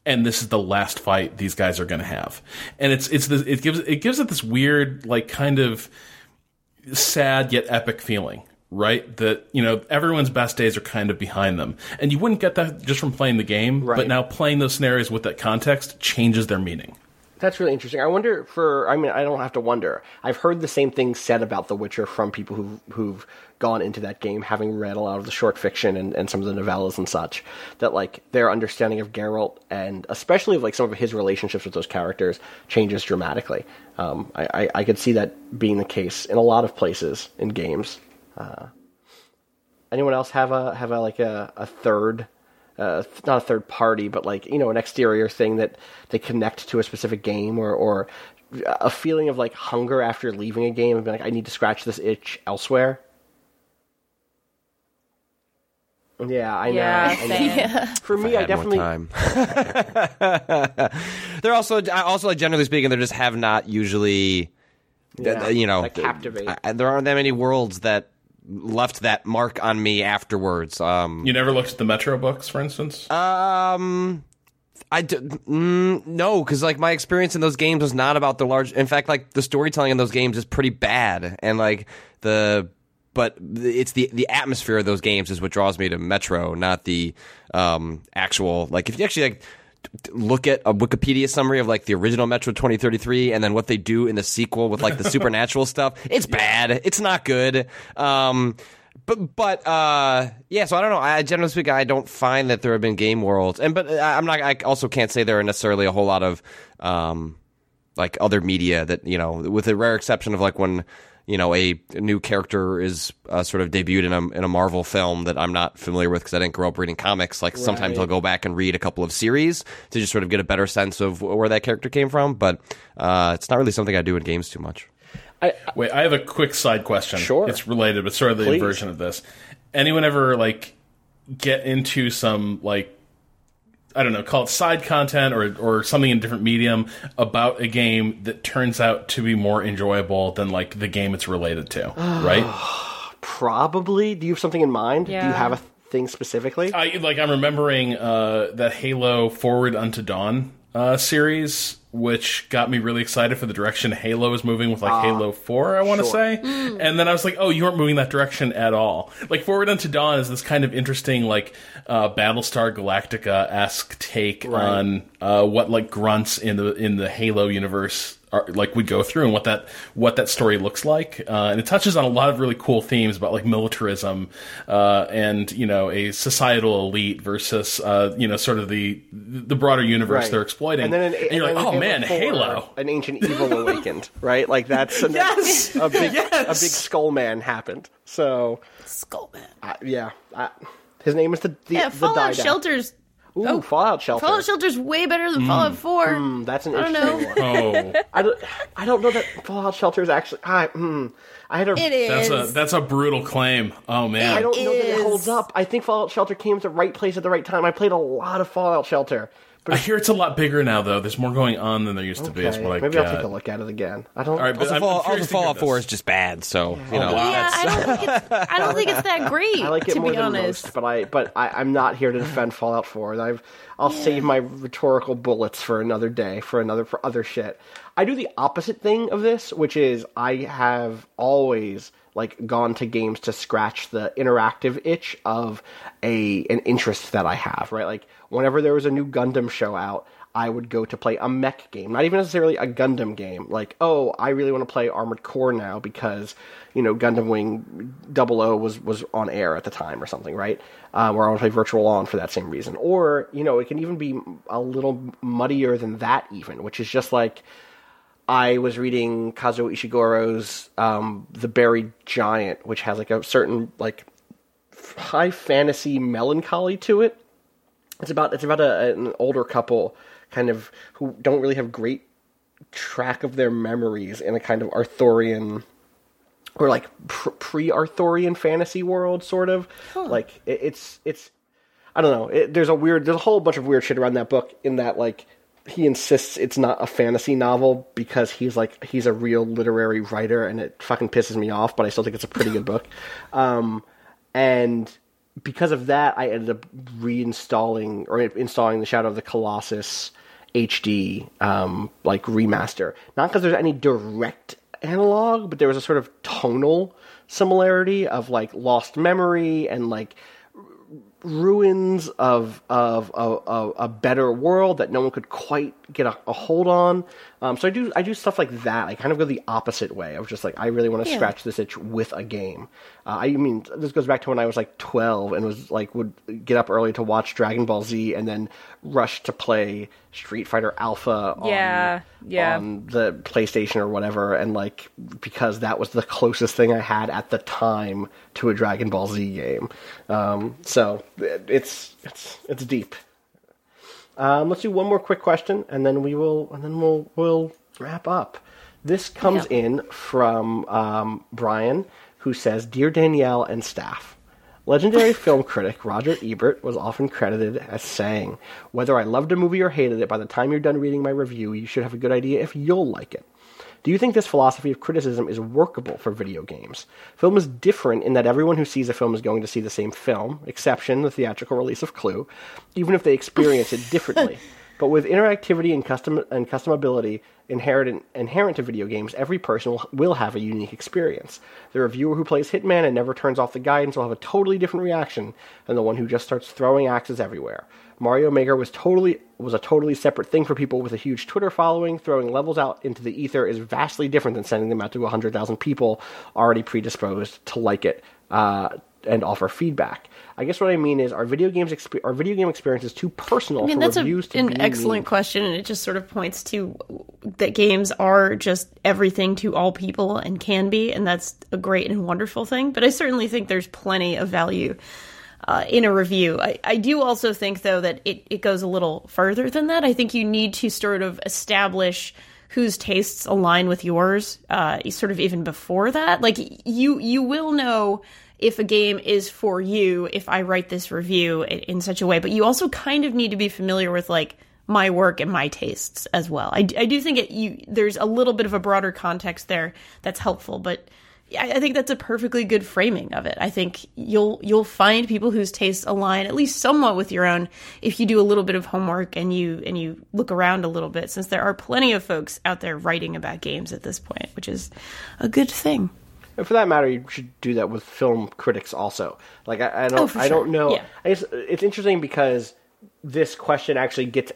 And this is the last fight these guys are going to have, and it's it's the, it gives it gives it this weird like kind of sad yet epic feeling, right? That you know everyone's best days are kind of behind them, and you wouldn't get that just from playing the game. Right. But now playing those scenarios with that context changes their meaning. That's really interesting. I wonder for. I mean, I don't have to wonder. I've heard the same thing said about The Witcher from people who've who've gone into that game, having read a lot of the short fiction and, and some of the novellas and such. That like their understanding of Geralt and especially of like some of his relationships with those characters changes dramatically. Um, I, I I could see that being the case in a lot of places in games. Uh, anyone else have a have a like a, a third uh, not a third party, but like you know an exterior thing that they connect to a specific game or or a feeling of like hunger after leaving a game and being like I need to scratch this itch elsewhere. Yeah, I know. Yeah, I know. same. For me, I had more definitely time. they're also also like generally speaking, they just have not usually, Yeah, th- you know, captivate. I- there aren't that many worlds that left that mark on me afterwards. Um, You never looked at the Metro books, for instance? Um, I d- mm, no, because like my experience in those games was not about the large. In fact, like the storytelling in those games is pretty bad, and like the. But it's the the atmosphere of those games is what draws me to Metro, not the um, actual. Like if you actually like look at a Wikipedia summary of like the original Metro 2033 and then what they do in the sequel with like the supernatural stuff, it's bad. It's not good. Um, but but uh, yeah. So I don't know. I generally speaking, I don't find that there have been game worlds, and but I- I'm not. I also can't say there are necessarily a whole lot of um, like other media that you know, with a rare exception of like when you know a new character is uh, sort of debuted in a in a Marvel film that I'm not familiar with because I didn't grow up reading comics. Like sometimes I'll go back and read a couple of series to just sort of get a better sense of where that character came from. But uh, it's not really something I do in games too much. Wait, I have a quick side question. Sure. It's related, but sort of the Please. inversion of this. Anyone ever like get into some like I don't know, call it side content or or something in a different medium about a game that turns out to be more enjoyable than like the game it's related to, right? probably. Do you have something in mind? Do you have a thing specifically? I like I'm remembering uh, that Halo Forward Unto Dawn uh, series, which got me really excited for the direction Halo is moving with like Halo Four. I want to sure. say, and then I was like, oh, you aren't moving that direction at all. Like Forward Unto Dawn is this kind of interesting like uh, Battlestar Galactica esque take on uh, what like grunts in the in the Halo universe. Are, like we go through and what that what that story looks like, uh, and it touches on a lot of really cool themes about like militarism uh, and you know a societal elite versus uh, you know sort of the the broader universe Right. they're exploiting. And then, an, And you're and like, then oh man, 4, Halo. an ancient evil awakened, right? Like that's a, Yes! a big Yes! a big skull man happened. So Skullman. uh, yeah, uh, his name is the the, Yeah, the Fallout Didact. Shelter's Ooh, Fallout Shelter. Fallout Shelter's way better than Fallout Four. Hmm, that's an I don't interesting know. one. Oh, I don't, I don't know that Fallout Shelter is actually. I, hmm, I had a. It is. that's a that's a brutal claim. Oh man, I don't know that it is. holds up. I think Fallout Shelter came at the right place at the right time. I played a lot of Fallout Shelter. But I hear it's a lot bigger now though. There's more going on than there used to be. Is okay, what I maybe. I'll take a look at it again. I don't. All right, but Also, I'm, Fall- I'm also curious to hear Fallout this. 4 is just bad. So you know, wow. yeah, I don't think it's. I don't think it's that great. I like it to more be than honest. most, but I but I, I'm not here to defend Fallout 4. And I've I'll save my rhetorical bullets for another day, for another for other shit. I do the opposite thing of this, which is I have always like gone to games to scratch the interactive itch of a an interest that I have, right? Like whenever there was a new Gundam show out, I would go to play a mech game, not even necessarily a Gundam game. Like, oh, I really want to play Armored Core now because you know Gundam Wing Double O was was on air at the time or something, right? Um, or I want to play Virtual On for that same reason. Or you know, it can even be a little muddier than that, even, which is just like. I was reading Kazuo Ishiguro's um, The Buried Giant, which has like a certain like high fantasy melancholy to it. It's about it's about a, an older couple, kind of who don't really have great track of their memories in a kind of Arthurian or like pre-Arthurian fantasy world, sort of. Like it, it's it's I don't know. It, there's a weird there's a whole bunch of weird shit around that book. In that like he insists it's not a fantasy novel because he's like he's a real literary writer, and it fucking pisses me off. But I still think it's a pretty good book. Um, and because of that, I ended up reinstalling or installing the Shadow of the Colossus HD um, like remaster. Not because there's any direct analog, but there was a sort of tonal similarity of like lost memory and like ruins of of, of, of a better world that no one could quite get a, a hold on. Um, so I do I do stuff like that. I kind of go the opposite way of just like I really want to Yeah. scratch this itch with a game. Uh, I mean, this goes back to when I was like twelve and was like would get up early to watch Dragon Ball Z and then rush to play Street Fighter Alpha. On, Yeah, yeah. on the PlayStation or whatever, and like because that was the closest thing I had at the time to a Dragon Ball Z game. Um, so it's it's it's deep. Um, let's do one more quick question, and then we will and then we'll we'll wrap up. This comes Yeah. in from um, Brian, who says, "Dear Danielle and staff." Legendary film critic Roger Ebert was often credited as saying, Whether I loved a movie or hated it, by the time you're done reading my review, you should have a good idea if you'll like it. Do you think this philosophy of criticism is workable for video games? Film is different in that everyone who sees a film is going to see the same film, exception the theatrical release of Clue, even if they experience it differently. But with interactivity and custom and customability inherent inherent to video games, every person will, will have a unique experience. The reviewer who plays Hitman and never turns off the guidance will have a totally different reaction than the one who just starts throwing axes everywhere. Mario Maker was totally was a totally separate thing for people with a huge Twitter following. Throwing levels out into the ether is vastly different than sending them out to 100,000 people already predisposed to like it uh, and offer feedback. I guess what I mean is, are video games exp- are video game experiences too personal I mean, that's a, an excellent meaningful? question, and it just sort of points to that games are just everything to all people and can be, and that's a great and wonderful thing. But I certainly think there's plenty of value uh, in a review. I, I do also think, though, that it, it goes a little further than that. I think you need to sort of establish whose tastes align with yours, uh, sort of even before that. Like you, you will know if a game is for you if I write this review in, in such a way. But you also kind of need to be familiar with like my work and my tastes as well. I, I do think it you there's a little bit of a broader context there that's helpful, but I, I think that's a perfectly good framing of it. I think you'll you'll find people whose tastes align at least somewhat with your own if you do a little bit of homework and you and you look around a little bit. Since there are plenty of folks out there writing about games at this point, which is a good thing. And for that matter, you should do that with film critics also. Like I, I oh, don't, Oh, I don't know. Yeah. I guess it's interesting because this question actually gets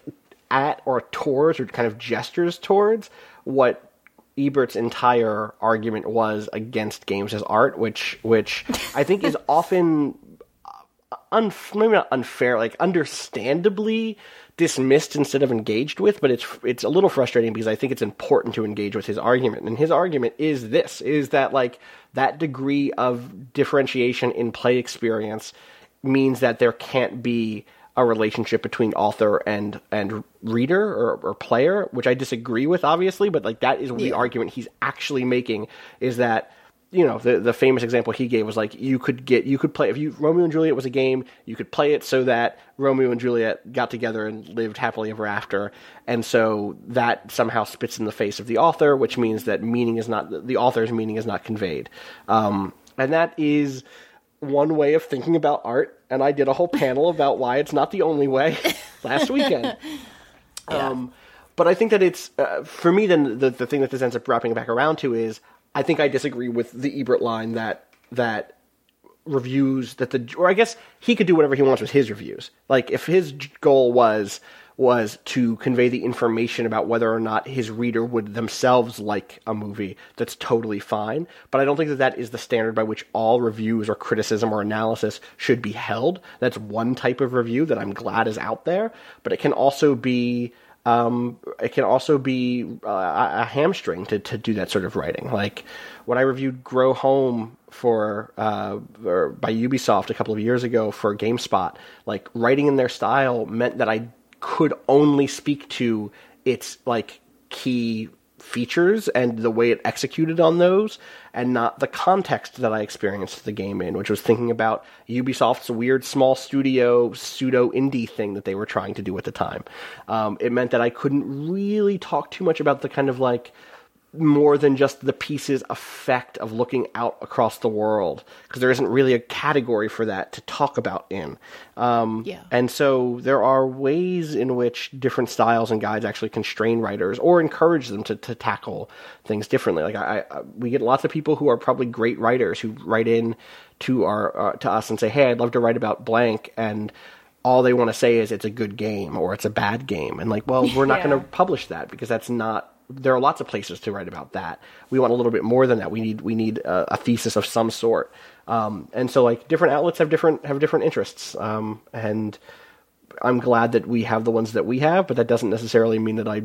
at or towards or kind of gestures towards what Ebert's entire argument was against games as art, which which I think is often uh, un- maybe not unfair, like understandably dismissed instead of engaged with. But it's it's a little frustrating because I think it's important to engage with his argument. And his argument is this: is that like that degree of differentiation in play experience means that there can't be a relationship between author and and reader or, or player, which I disagree with, obviously. But like that is the argument he's actually making is that you know the the famous example he gave was like you could get you could play if you Romeo and Juliet was a game you could play it so that Romeo and Juliet got together and lived happily ever after. And so that somehow spits in the face of the author which means that meaning is not the author's meaning is not conveyed. Um, and that is one way of thinking about art. And I did a whole panel about why it's not the only way last weekend. Um, but I think that it's uh, for me. Then the the thing that this ends up wrapping back around to is I think I disagree with the Ebert line that that reviews that the or I guess he could do whatever he wants with his reviews. Like if his goal was was to convey the information about whether or not his reader would themselves like a movie, that's totally fine. But I don't think that that is the standard by which all reviews or criticism or analysis should be held. That's one type of review that I'm glad is out there, but it can also be um, it can also be uh, a hamstring to, to do that sort of writing. Like when I reviewed Grow Home for uh, by Ubisoft a couple of years ago for GameSpot, like writing in their style meant that I could only speak to its like key features and the way it executed on those and not the context that I experienced the game in, which was thinking about Ubisoft's weird small studio pseudo indie thing that they were trying to do at the time. Um, it meant that I couldn't really talk too much about the kind of like more than just the piece's effect of looking out across the world because there isn't really a category for that to talk about in. Um, Yeah. And so there are ways in which different styles and guides actually constrain writers or encourage them to, to tackle things differently. Like I, I, we get lots of people who are probably great writers who write in to our uh, to us and say, "Hey, I'd love to write about blank," and all they want to say is it's a good game or it's a bad game. And like, well, we're not Yeah. going to publish that because that's not there are lots of places to write about that. We want a little bit more than that. We need we need a, a thesis of some sort. Um, and so like different outlets have different have different interests. Um, and I'm glad that we have the ones that we have, but that doesn't necessarily mean that I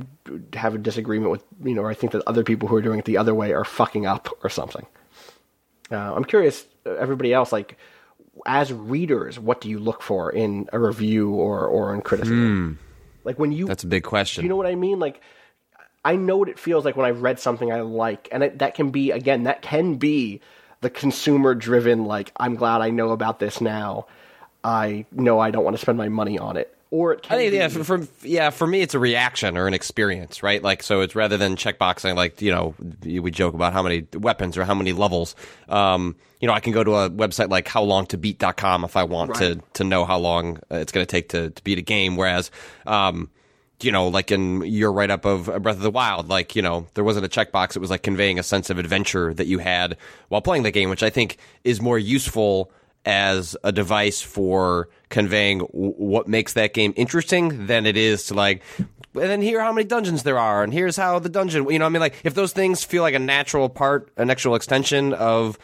have a disagreement with you know. Or I think that other people who are doing it the other way are fucking up or something. Uh, I'm curious, uh, everybody else, like as readers, what do you look for in a review or or in criticism? Like when you. That's a big question. Do you know what I mean? Like, I know what it feels like when I've read something I like, and it, that can be again, that can be the consumer-driven. Like, I'm glad I know about this now. I know I don't want to spend my money on it, or it can I think be, yeah, for, for yeah, for me it's a reaction or an experience, right? Like so, it's rather than checkboxing, like you know, we joke about how many weapons or how many levels. Um, you know, I can go to a website like howlongtobeat.com if I want to to know how long uh, it's going to take to to beat a game. Whereas, um, you know, like in your write up of Breath of the Wild, like you know, there wasn't a checkbox; it was like conveying a sense of adventure that you had while playing the game, which I think is more useful as a device for conveying w- what makes that game interesting than it is to like and then here how many dungeons there are and here's how the dungeon you know i mean like if those things feel like a natural part an actual extension of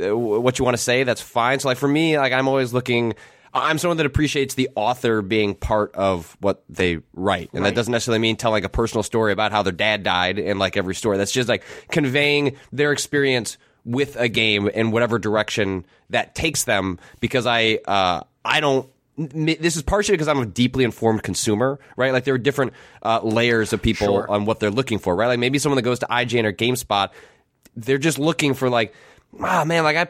uh, what you want to say that's fine. So like for me like i'm always looking i'm someone that appreciates the author being part of what they write and that doesn't necessarily mean telling a personal story about how their dad died in like every story that's just like conveying their experience with a game in whatever direction that takes them because I uh, I don't. This is partially because I'm a deeply informed consumer, right? Like there are different uh, layers of people Sure. on what they're looking for, right? Like maybe someone that goes to IGN or GameSpot, they're just looking for like, ah, man, like I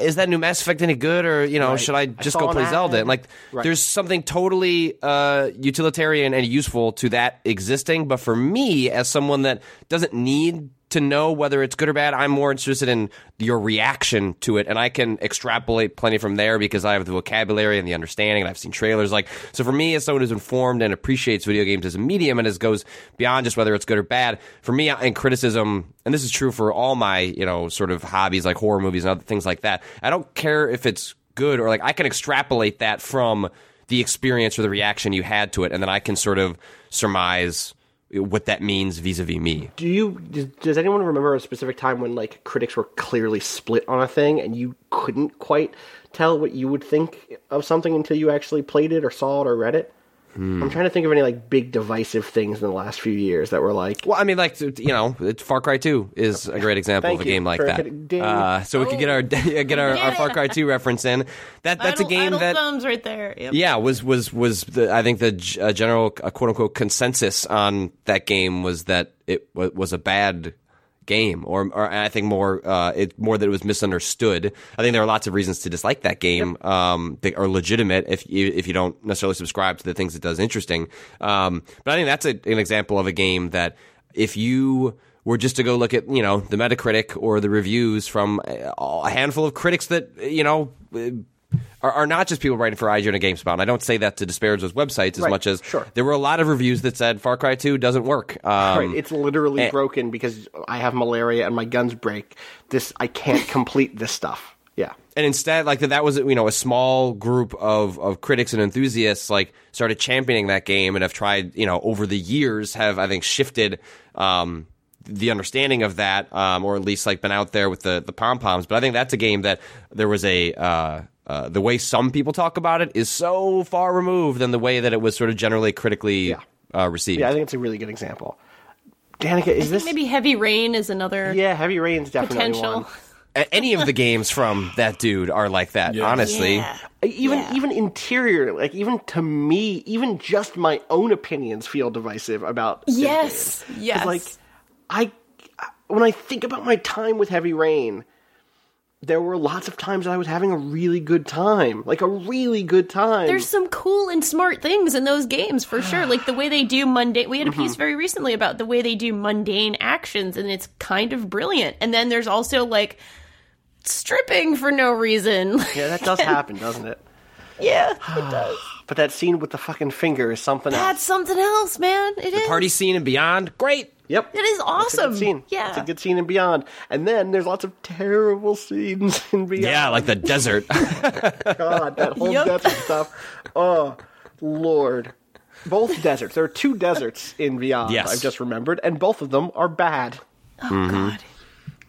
is that new Mass Effect any good, or you know, Right. should I I just saw go play. Zelda? And like, Right. there's something totally uh, utilitarian and useful to that existing. But for me, as someone that doesn't need to know whether it's good or bad, I'm more interested in your reaction to it, and I can extrapolate plenty from there because I have the vocabulary and the understanding, and I've seen trailers. Like, so for me, as someone who's informed and appreciates video games as a medium, and as goes beyond just whether it's good or bad, for me, in criticism, and this is true for all my you know sort of hobbies like horror movies and other things like that. I don't care if it's good or like I can extrapolate that from the experience or the reaction you had to it, and then I can sort of surmise what that means vis-a-vis me. Do you does, anyone remember a specific time when like critics were clearly split on a thing and you couldn't quite tell what you would think of something until you actually played it or saw it or read it? Hmm. I'm trying to think of any like big divisive things in the last few years that were like Well, I mean, like you know, Far Cry Two is a great example of a game like that. Uh, so we could get our get our, our Far Cry Two reference in. That that's a game idle that thumbs right there. Yep. yeah was was was the I think the uh, general uh, quote unquote consensus on that game was that it w- was a bad game or or I think more uh it more that it was misunderstood. I think there are lots of reasons to dislike that game um that are legitimate if you if you don't necessarily subscribe to the things it does interesting. Um but I think that's a, an example of a game that if you were just to go look at you know the Metacritic or the reviews from a a handful of critics that you know are, are not just people writing for IGN and GameSpot. And I don't say that to disparage those websites as Right, much as sure. there were a lot of reviews that said Far Cry 2 doesn't work. Um, right, it's literally eh. broken because I have malaria and my guns break. This I can't complete this stuff. Yeah. and instead, like that, that was you know a small group of of critics and enthusiasts like started championing that game and have tried you know over the years have I think shifted. Um, the understanding of that, um, or at least like been out there with the the pom poms. But I think that's a game that there was a uh, uh, the way some people talk about it is so far removed than the way that it was sort of generally critically Yeah. uh, received. Yeah, I think it's a really good example. Danika, is this Maybe Heavy Rain is another Yeah, Heavy Rain's definitely potential. one. Any of the games from that dude are like that. Honestly, Yeah. even Yeah. even interior like even to me even just my own opinions feel divisive about Yes, yes. like i when i think about my time with heavy rain there were lots of times that i was having a really good time like a really good time There's some cool and smart things in those games for sure. Like the way they do mundane. We had a piece Mm-hmm. very recently about the way they do mundane actions, and it's kind of brilliant. And then there's also like stripping for no reason. yeah that does happen doesn't it yeah, it does. but that scene with the fucking finger is something That's else That's something else, man. It is. The Party scene and beyond, great. Yep It is It's a awesome. good scene. Yeah. It's a good scene in Beyond. And then there's lots of terrible scenes in Beyond. Yeah, like the desert. God, that whole Yup. desert stuff. Oh, Lord. Both deserts. There are two deserts in Beyond, Yes. I've just remembered, and both of them are bad. Oh mm-hmm. God.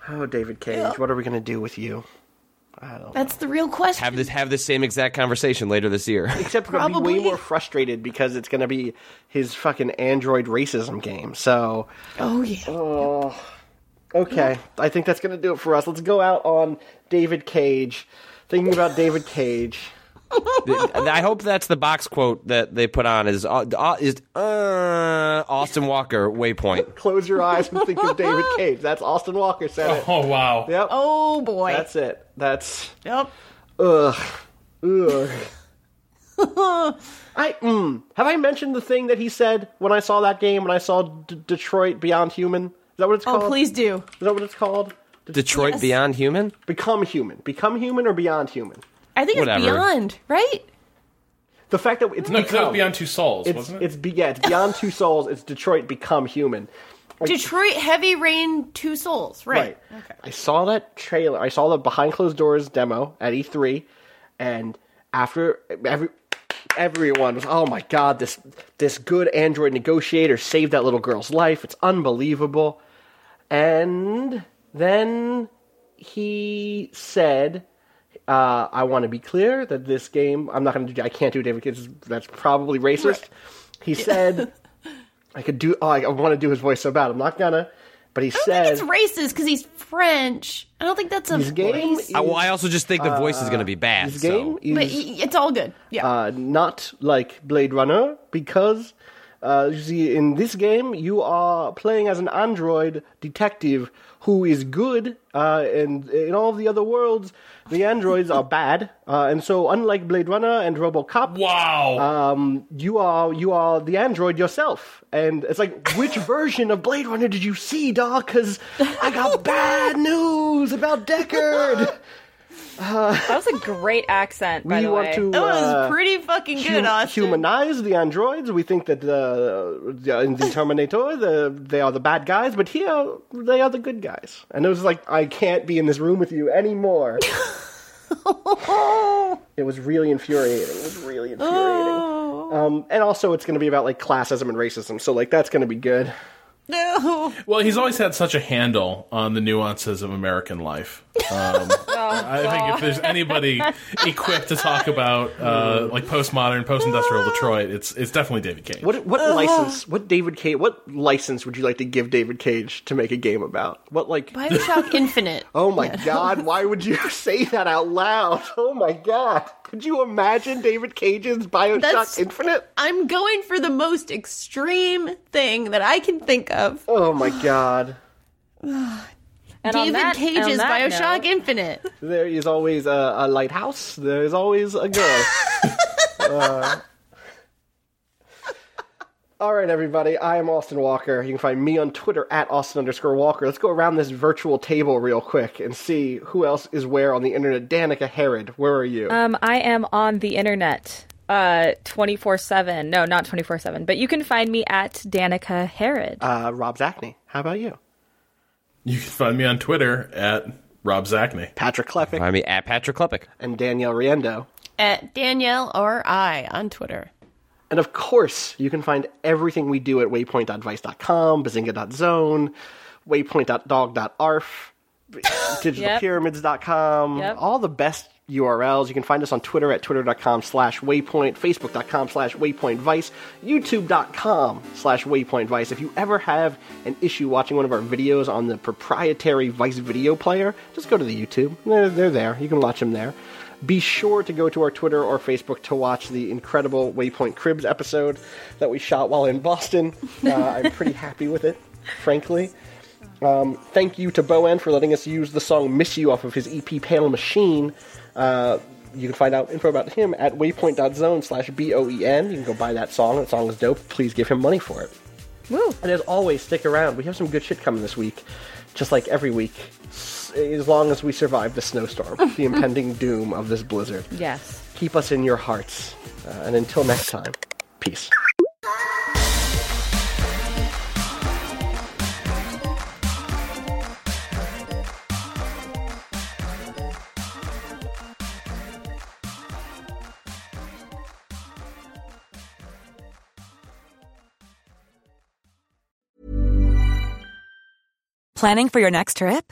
Oh, David Cage, what are we going to do with you? That's the real question. have this have this same exact conversation later this year. Except we're going to be way Probably. more frustrated because it's going to be his fucking android racism game. So, oh yeah. Oh, okay. I think that's going to do it for us. Let's go out on David Cage thinking about David Cage. I hope that's the box quote that they put on is uh, uh, is uh, Austin Walker waypoint. Close your eyes and think of David Cage. That's Austin Walker said it. Oh wow. Yep. Oh boy. That's it. That's Yep. ugh. Ugh. I mm, have I mentioned the thing that he said when I saw that game when I saw D- Detroit Beyond Human? Is that what it's called? Oh, please do. Is that what it's called? Detroit Yes. Beyond Human. Become human. Become human or beyond human. I think Whatever. it's beyond, right? The fact that it's No, because become, Beyond Two Souls, it's wasn't it? it's be, yeah, it's beyond two souls. It's Detroit become human. Detroit Heavy Rain Two Souls, right? Right. I saw that trailer. I saw the behind closed doors demo at E3, and after every everyone was, oh my god, this this good android negotiator saved that little girl's life. It's unbelievable. And then he said, uh, "I want to be clear that this game. I'm not going to do. I can't do David Cage. That's probably racist." He said, "I could do. Oh, I want to do his voice so bad. I'm not gonna." But he I don't said, think it's racist because he's French. I don't think that's a His game race- I, well, I also just think the voice is going to be bad. This so. game but is y- it's all good. Yeah. uh, not like Blade Runner because uh, you see, in this game you are playing as an android detective who is good, uh, and in all of the other worlds, the androids are bad. Uh, and so, unlike Blade Runner and RoboCop, wow. um, you are you are the android yourself, and it's like, which version of Blade Runner did you see, Doc? Because I got bad news about Deckard. That was a great accent, by we the want way. to that was uh, pretty fucking good, hum- Austin. humanize the androids. We think that uh, the- in the Terminator, the, they are the bad guys, but here they are the good guys. And it was like, I can't be in this room with you anymore. it was really infuriating. It was really infuriating. Um, and also, it's going to be about like classism and racism, so like that's going to be good. No. Well, he's always had such a handle on the nuances of American life. Um, I think if there's anybody equipped to talk about uh, like postmodern, post-industrial Detroit, it's it's definitely David Cage. What what license? What David Cage? What license would you like to give David Cage to make a game about? What like? Bioshock Infinite. Oh my god, why would you say that out loud? Oh my god. Could you imagine David Cage's Bioshock That's- Infinite? I'm going for the most extreme thing that I can think of. Oh my god. And David that- Cage's Bioshock note- Infinite. There is always a, a lighthouse. There is always a girl. Uh, all right, everybody. I am Austin Walker. You can find me on Twitter at Austin underscore Walker. Let's go around this virtual table real quick and see who else is where on the internet. Danika Harrod, where are you? Um, I am on the internet uh 24/7. No, not 24/7, but you can find me at Danika Harrod. Uh, Rob Zacny. How about you? You can find me on Twitter at Rob Zacny. Patrick Klepek Find me at Patrick Klepek. and Danielle Riendeau. At Danielle or I on Twitter. And of course, you can find everything we do at waypoint.vice.com, bazinga.zone, waypoint.dog.arf, digitalpyramids.com, Yep. all the best URLs. You can find us on Twitter at twitter.com slash waypoint, facebook.com slash waypointvice, youtube.com slash waypointvice. If you ever have an issue watching one of our videos on the proprietary Vice video player, just go to the YouTube. They're, they're there. You can watch them there. Be sure to go to our Twitter or Facebook to watch the incredible Waypoint Cribs episode that we shot while in Boston. Uh, I'm pretty happy with it, frankly. Um, thank you to Boen for letting us use the song Miss You off of his EP Pale Machine. Uh, you can find out info about him at waypoint.zone slash B-O-E-N. You can go buy that song. That song is dope. Please give him money for it. Woo. And as always, stick around. We have some good shit coming this week, just like every week, s- as long as we survive the snowstorm, the impending doom of this blizzard. Yes. Keep us in your hearts. Uh, and until next time, peace. Planning for your next trip?